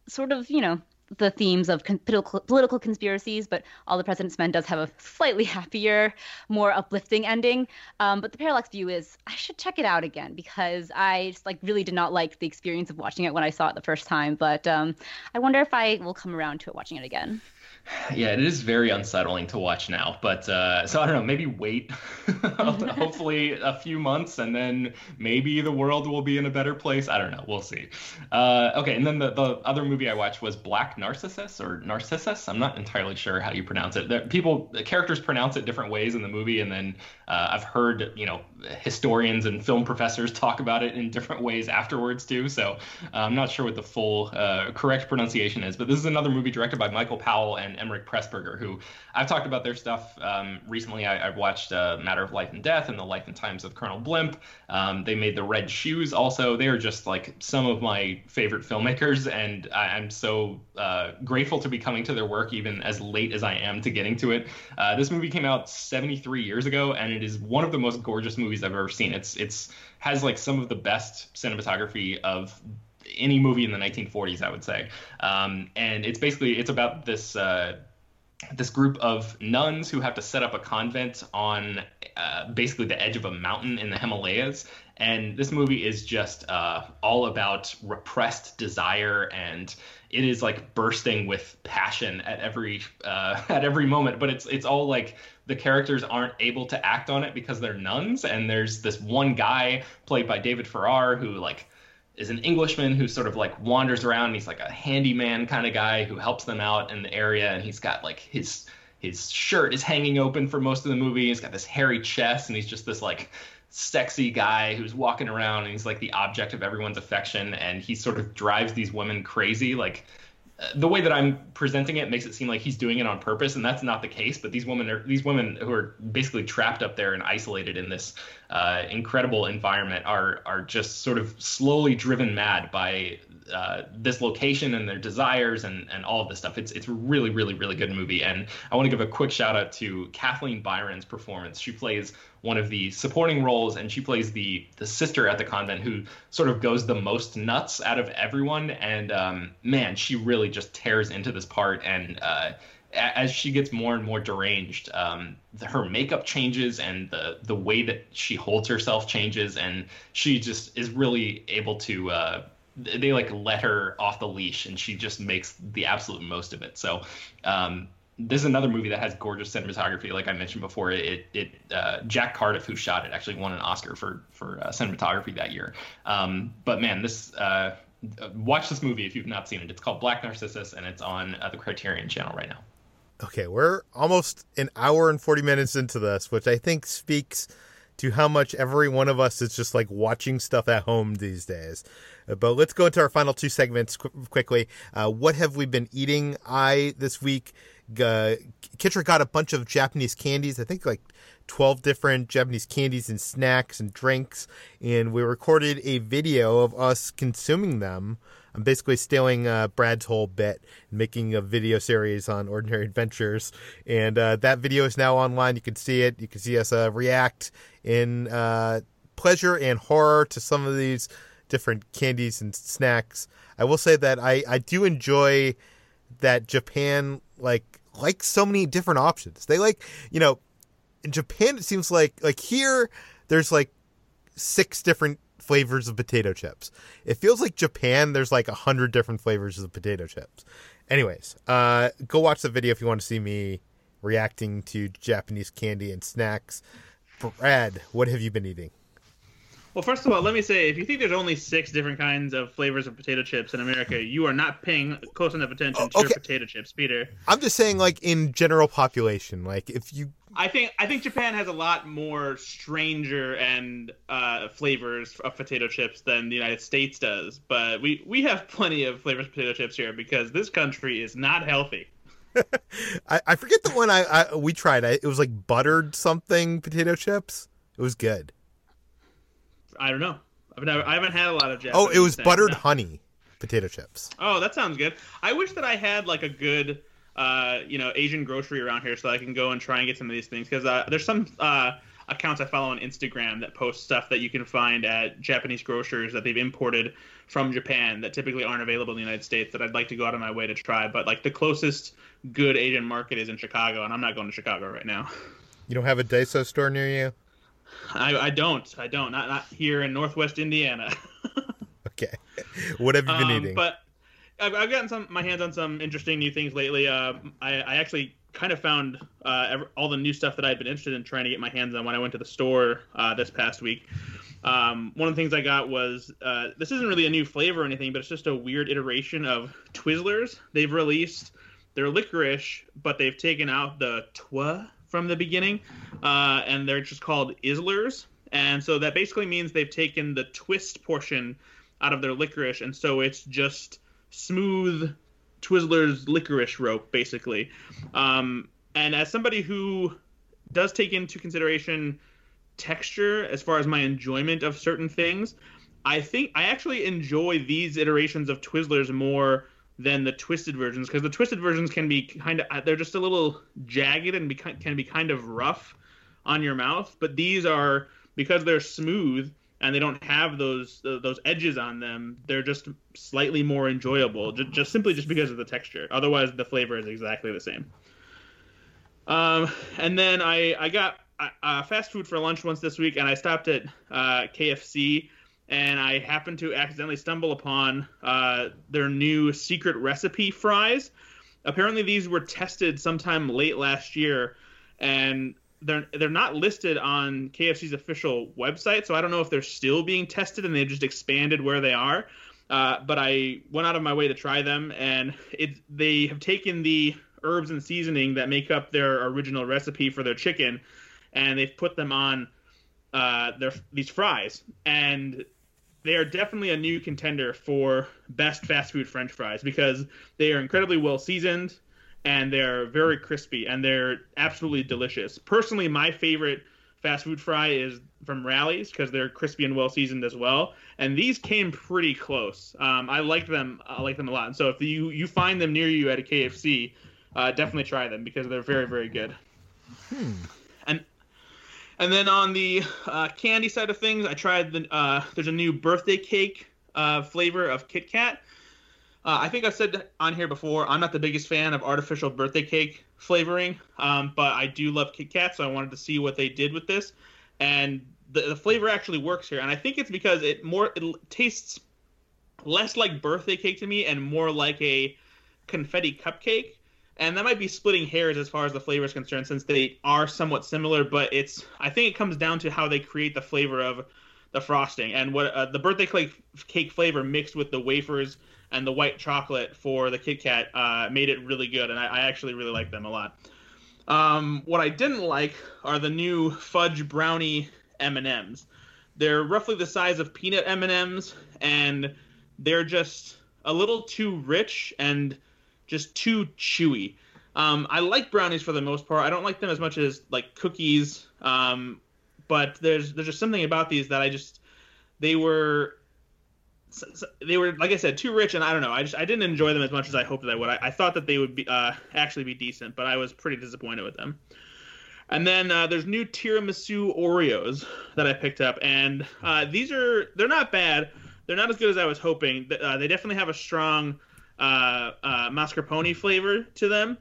sort of you know the themes of con- political, political conspiracies, but All the President's Men does have a slightly happier, more uplifting ending. Um, but the parallax view is I should check it out again because I just like really did not like the experience of watching it when I saw it the first time. But um, I wonder if I will come around to it watching it again. Yeah, it is very unsettling to watch now. But uh, so I don't know, maybe wait, hopefully a few months, and then maybe the world will be in a better place. I don't know. We'll see. Uh, okay, and then the, the other movie I watched was Black Narcissus or Narcissus. I'm not entirely sure how you pronounce it. The, people, the characters pronounce it different ways in the movie, and then uh, I've heard you know historians and film professors talk about it in different ways afterwards too. So uh, I'm not sure what the full uh, correct pronunciation is. But this is another movie directed by Michael Powell and Emeric Pressburger, who I've talked about their stuff um, recently. I, have watched uh, Matter of Life and Death and The Life and Times of Colonel Blimp. Um, they made The Red Shoes also. They are just like some of my favorite filmmakers, and I, am so uh, grateful to be coming to their work even as late as I am to getting to it. Uh, this movie came out 73 years ago, and it is one of the most gorgeous movies I've ever seen. It's it's has like some of the best cinematography of any movie in the 1940s, I would say. Um, and it's basically it's about this uh, this group of nuns who have to set up a convent on uh, basically the edge of a mountain in the Himalayas. And this movie is just uh, all about repressed desire, and it is like bursting with passion at every uh, at every moment. But it's it's all like the characters aren't able to act on it because they're nuns, and there's this one guy played by David Farrar who like is an Englishman who sort of like wanders around. And he's like a handyman kind of guy who helps them out in the area, and he's got like his his shirt is hanging open for most of the movie. He's got this hairy chest, and he's just this like sexy guy who's walking around, and he's like the object of everyone's affection, and he sort of drives these women crazy, like the way that I'm presenting it makes it seem like he's doing it on purpose, and that's not the case. But these women are these women who are basically trapped up there and isolated in this uh, incredible environment are are just sort of slowly driven mad by uh, this location and their desires and and all of this stuff. It's it's really really really good movie, and I want to give a quick shout out to Kathleen Byron's performance. She plays one of the supporting roles, and she plays the the sister at the convent who sort of goes the most nuts out of everyone. And um, man, she really just tears into this part and. Uh, as she gets more and more deranged, um, the, her makeup changes and the the way that she holds herself changes, and she just is really able to. Uh, they like let her off the leash, and she just makes the absolute most of it. So, um, this is another movie that has gorgeous cinematography. Like I mentioned before, it it uh, Jack Cardiff, who shot it, actually won an Oscar for for uh, cinematography that year. Um, but man, this uh, watch this movie if you've not seen it. It's called Black Narcissus, and it's on uh, the Criterion Channel right now. Okay, we're almost an hour and forty minutes into this, which I think speaks to how much every one of us is just like watching stuff at home these days. But let's go into our final two segments qu- quickly. Uh, what have we been eating? I this week uh, Kitra got a bunch of Japanese candies. I think like 12 different Japanese candies and snacks and drinks. And we recorded a video of us consuming them. I'm basically stealing uh, Brad's whole bit making a video series on Ordinary Adventures. And uh, that video is now online. You can see it. You can see us uh, react in uh, pleasure and horror to some of these different candies and snacks. I will say that I, I do enjoy that Japan like like so many different options. They like, you know, in Japan it seems like like here there's like six different flavors of potato chips. It feels like Japan there's like a hundred different flavors of potato chips. Anyways, uh, go watch the video if you want to see me reacting to Japanese candy and snacks. Brad, what have you been eating? Well, first of all, let me say, if you think there's only six different kinds of flavors of potato chips in America, you are not paying close enough attention to Okay. your potato chips, Peter. I'm just saying, like in general population, like if you I think I think Japan has a lot more stranger and uh, flavors of potato chips than the United States does, but we we have plenty of flavors of potato chips here because this country is not healthy. I, I forget the one I, I we tried. I, it was like buttered something potato chips. It was good. I don't know. I've never, I haven't had a lot of Japanese. Oh, it was things, buttered no. honey potato chips. Oh, that sounds good. I wish that I had like a good, uh, you know, Asian grocery around here so I can go and try and get some of these things because uh, there's some uh, accounts I follow on Instagram that post stuff that you can find at Japanese grocers that they've imported from Japan that typically aren't available in the United States that I'd like to go out of my way to try. But like the closest good Asian market is in Chicago, and I'm not going to Chicago right now. You don't have a Daiso store near you? I, I don't. I don't. Not not here in Northwest Indiana. Okay. What have you been Um, eating? But I've, I've gotten some my hands on some interesting new things lately. Uh, I, I actually kind of found uh, ev all the new stuff that I'd been interested in trying to get my hands on when I went to the store uh, this past week. Um, one of the things I got was uh, this isn't really a new flavor or anything, but it's just a weird iteration of Twizzlers. They've released their licorice, but they've taken out the twa from the beginning, uh, and they're just called Izzlers. And so that basically means they've taken the twist portion out of their licorice, and so it's just smooth Twizzlers licorice rope, basically. Um, and as somebody who does take into consideration texture as far as my enjoyment of certain things, I think I actually enjoy these iterations of Twizzlers more than the twisted versions because the twisted versions can be kind of they're just a little jagged and be, can be kind of rough on your mouth, but these are because they're smooth and they don't have those those edges on them. They're just slightly more enjoyable, just, just simply just because of the texture. Otherwise, the flavor is exactly the same. Um, and then I I got uh, fast food for lunch once this week, and I stopped at uh, KFC, and I happened to accidentally stumble upon uh, their new secret recipe fries. Apparently, these were tested sometime late last year, and they're they're not listed on KFC's official website, so I don't know if they're still being tested and they've just expanded where they are. Uh, but I went out of my way to try them, and it they have taken the herbs and seasoning that make up their original recipe for their chicken, and they've put them on uh, their these fries, and they are definitely a new contender for best fast food French fries because they are incredibly well seasoned and they're very crispy and they're absolutely delicious. Personally, my favorite fast food fry is from Rally's because they're crispy and well seasoned as well. And these came pretty close. Um, I like them. I like them a lot. And so if you you find them near you at a KFC, uh, definitely try them because they're very very good. And and then on the uh, candy side of things, I tried the uh, there's a new birthday cake uh, flavor of Kit Kat. Uh, I think I've said on here before, I'm not the biggest fan of artificial birthday cake flavoring, um, but I do love Kit Kat, so I wanted to see what they did with this, and the, the flavor actually works here, and I think it's because it more it tastes less like birthday cake to me and more like a confetti cupcake. And that might be splitting hairs as far as the flavor is concerned, since they are somewhat similar. But it's I think it comes down to how they create the flavor of the frosting and what uh, the birthday cake cake flavor mixed with the wafers and the white chocolate for the Kit Kat uh, made it really good, and I, I actually really like them a lot. Um, what I didn't like are the new fudge brownie M and M's. They're roughly the size of peanut M and M's, and they're just a little too rich and just too chewy. Um, I like brownies for the most part. I don't like them as much as like cookies. Um, but there's there's just something about these that I just they were they were like I said too rich, and I don't know. I just I didn't enjoy them as much as I hoped that I would. I, I thought that they would be uh, actually be decent, but I was pretty disappointed with them. And then uh, there's new tiramisu Oreos that I picked up, and uh, these are they're not bad. They're not as good as I was hoping. Uh, they definitely have a strong uh, uh, mascarpone flavor to them,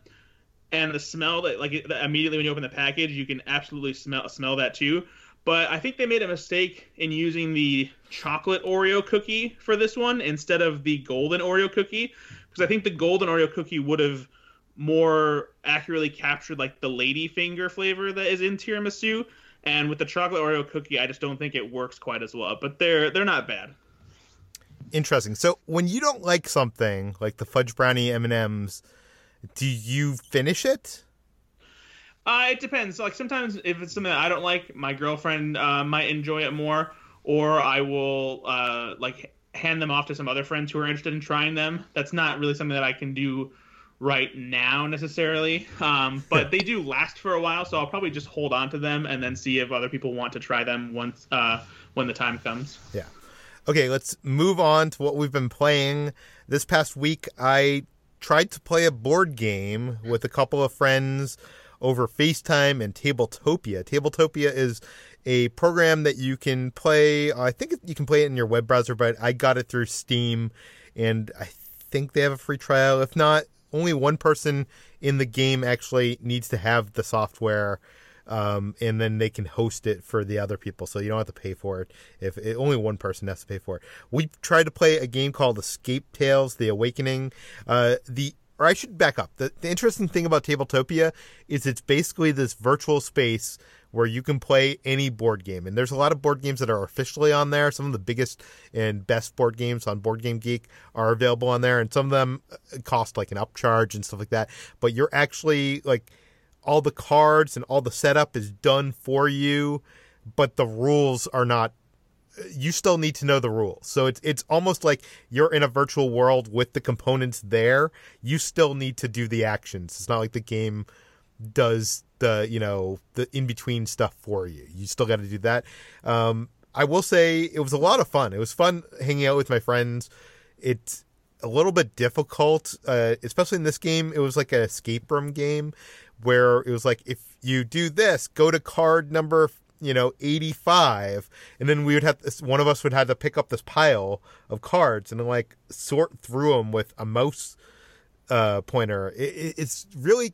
and the smell that like immediately when you open the package, you can absolutely smell smell that too. But I think they made a mistake in using the chocolate Oreo cookie for this one instead of the golden Oreo cookie, because I think the golden Oreo cookie would have more accurately captured like the lady finger flavor that is in tiramisu And with the chocolate Oreo cookie, I just don't think it works quite as well. But they're they're not bad. Interesting. So when you don't like something like the fudge brownie M and M's, do you finish it? Uh, it depends. Like sometimes if it's something that I don't like, my girlfriend uh, might enjoy it more, or I will uh, like hand them off to some other friends who are interested in trying them. That's not really something that I can do right now necessarily, um, but they do last for a while, so I'll probably just hold on to them and then see if other people want to try them once uh, when the time comes. Yeah. Okay, let's move on to what we've been playing. This past week, I tried to play a board game with a couple of friends over FaceTime and Tabletopia. Tabletopia is a program that you can play. I think you can play it in your web browser, but I got it through Steam, and I think they have a free trial. If not, only one person in the game actually needs to have the software. Um, and then they can host it for the other people, so you don't have to pay for it. If it, only one person has to pay for it, we tried to play a game called Escape Tales: The Awakening. Uh, the or I should back up. The, the interesting thing about Tabletopia is it's basically this virtual space where you can play any board game. And there's a lot of board games that are officially on there. Some of the biggest and best board games on Board Game Geek are available on there, and some of them uh, cost like an upcharge and stuff like that. But you're actually like all the cards and all the setup is done for you, but the rules are not you still need to know the rules. So it's it's almost like you're in a virtual world with the components there. You still need to do the actions. It's not like the game does the you know the in between stuff for you. You still got to do that. Um, I will say it was a lot of fun. It was fun hanging out with my friends. It's a little bit difficult, uh, especially in this game. It was like an escape room game where it was like if you do this, go to card number you know 85 and then we would have this, one of us would have to pick up this pile of cards and like sort through them with a mouse uh, pointer it, it's really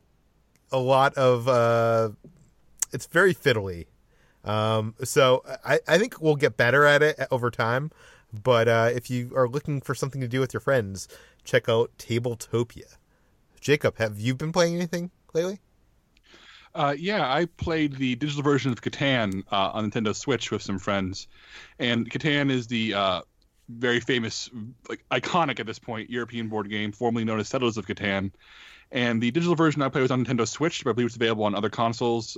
a lot of uh, it's very fiddly. Um, so I, I think we'll get better at it over time. But uh, if you are looking for something to do with your friends, check out Tabletopia. Jacob, have you been playing anything lately? Uh, yeah, I played the digital version of Catan uh, on Nintendo Switch with some friends, and Catan is the uh, very famous, like iconic at this point, European board game, formerly known as Settlers of Catan. And the digital version I played was on Nintendo Switch, but I believe it's available on other consoles.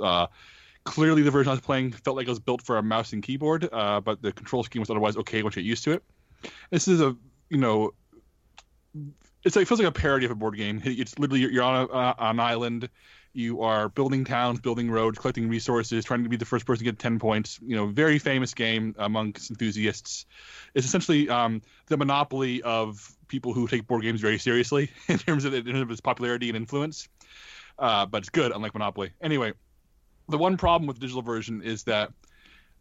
Clearly, the version I was playing felt like it was built for a mouse and keyboard, uh, but the control scheme was otherwise okay once you get used to it. This is a, you know, it's like, it feels like a parody of a board game. It's literally you're on a, uh, an island you are building towns, building roads, collecting resources, trying to be the first person to get 10 points. You know, very famous game amongst enthusiasts. It's essentially um, the monopoly of people who take board games very seriously in terms of, in terms of its popularity and influence. Uh, but it's good, unlike Monopoly. Anyway, the one problem with digital version is that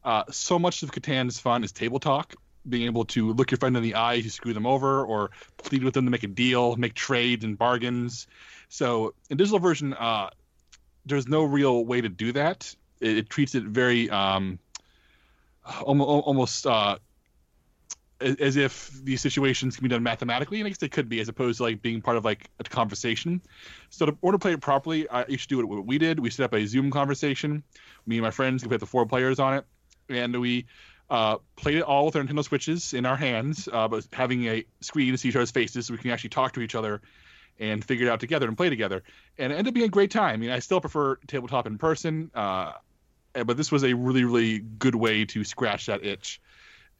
uh, so much of Catan's fun is table talk being able to look your friend in the eye to screw them over or plead with them to make a deal, make trades and bargains. So in digital version, uh, there's no real way to do that. It, it treats it very um, almost, almost uh, as if these situations can be done mathematically, and I guess they could be, as opposed to like being part of like a conversation. So to order play it properly, I used to do what we did. We set up a Zoom conversation. Me and my friends, we put the four players on it, and we uh, played it all with our Nintendo Switches in our hands, uh, but having a screen to see each other's faces, so we can actually talk to each other and figure it out together and play together. And it ended up being a great time. I mean, I still prefer tabletop in person, uh, but this was a really, really good way to scratch that itch.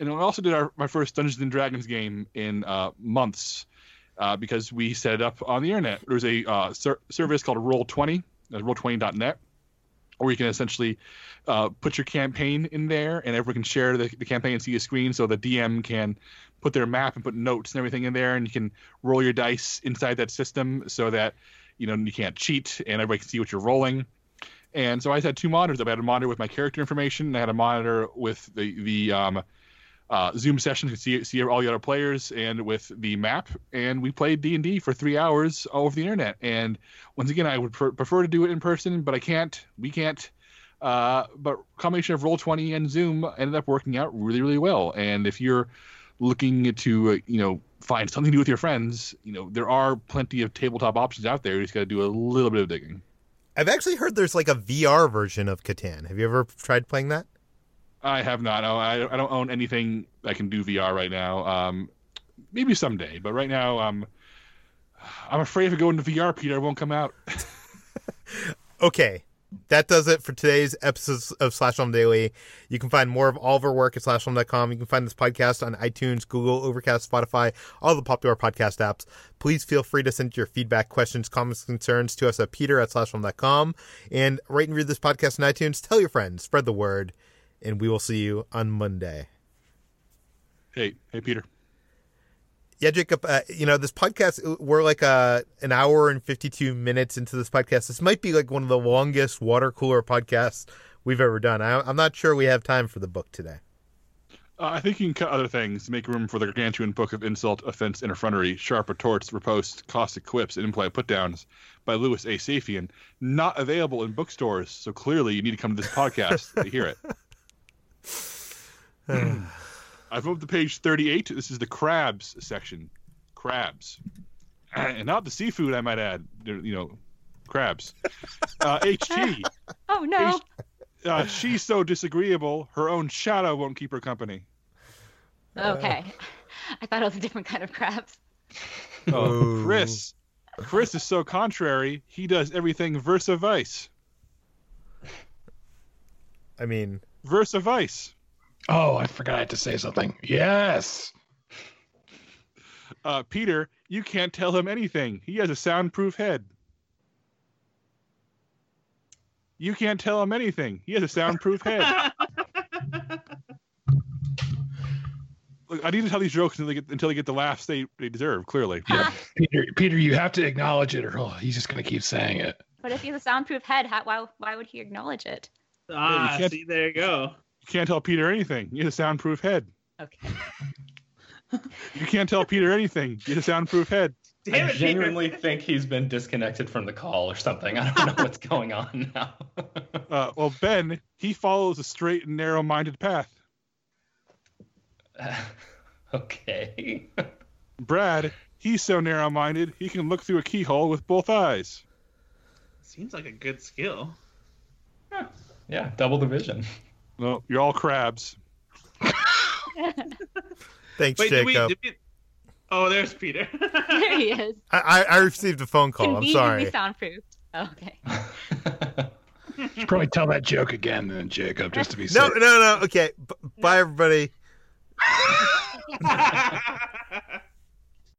And we also did our, my first Dungeons and Dragons game in uh, months uh, because we set it up on the internet. There's a uh, ser- service called Roll20, uh, roll20.net, where you can essentially uh, put your campaign in there and everyone can share the, the campaign and see a screen so the DM can put their map and put notes and everything in there, and you can roll your dice inside that system so that you know you can't cheat and everybody can see what you're rolling. And so I had two monitors. I had a monitor with my character information, and I had a monitor with the the um, uh, Zoom session to see see all the other players, and with the map. And we played D and D for three hours over the internet. And once again, I would pr- prefer to do it in person, but I can't. We can't. Uh, but combination of Roll20 and Zoom ended up working out really, really well. And if you're looking to uh, you know find something to do with your friends, you know there are plenty of tabletop options out there. You just got to do a little bit of digging. I've actually heard there's like a VR version of Catan. Have you ever tried playing that? I have not. No, I, I don't own anything that can do VR right now. Um, maybe someday, but right now, um, I'm afraid if I go into VR, Peter, it won't come out. Okay. That does it for today's episode of Slash Film Daily. You can find more of all of our work at slashfilm.com. You can find this podcast on iTunes, Google, Overcast, Spotify, all the popular podcast apps. Please feel free to send your feedback, questions, comments, concerns to us at peter at slashfilm.com. And rate and read this podcast on iTunes. Tell your friends, spread the word, and we will see you on Monday. hey, hey, Peter. Yeah, Jacob. Uh, you know this podcast. We're like uh, an hour and fifty-two minutes into this podcast. This might be like one of the longest water cooler podcasts we've ever done. I, I'm not sure we have time for the book today. Uh, I think you can cut other things make room for the gargantuan book of insult, offense, and effrontery, sharp retorts, riposte, caustic quips, and implied put-downs by Louis A. Safian, not available in bookstores. So clearly, you need to come to this podcast to hear it. I've moved to page 38. This is the crabs section. Crabs. And not the seafood, I might add. They're, You know, crabs. Uh, HT. Oh no. Uh, she's so disagreeable, her own shadow won't keep her company. Okay. I thought it was a different kind of crabs. Oh, Chris. Chris is so contrary, he does everything versa vice. I mean, Versa vice. Oh, I forgot I had to say something. Yes. Uh, Peter, you can't tell him anything. He has a soundproof head. You can't tell him anything. He has a soundproof head. Look, I need to tell these jokes until they get, until they get the laughs they, they deserve, clearly. Peter, Peter, you have to acknowledge it, or oh, he's just gonna keep saying it. But if he has a soundproof head, how, why why would he acknowledge it? Ah, can't- see, there you go. You can't tell Peter anything. He has a soundproof head. Okay. You can't tell Peter anything. He has a soundproof head. Damn I it, Peter. genuinely think he's been disconnected from the call or something. I don't know what's going on now. Uh, well, Ben, he follows a straight and narrow-minded path. okay. Brad, he's so narrow-minded he can look through a keyhole with both eyes. Seems like a good skill. Yeah, double division. Well, you're all crabs. thanks, Wait, did we, Jacob. did we... Oh, there's Peter. there he is. I, I I received a phone call. I'm Conveniently sorry. soundproof. Oh, okay. Should probably tell that joke again, then Jacob, just to be No, safe. no, no. No. Okay. B- bye, everybody.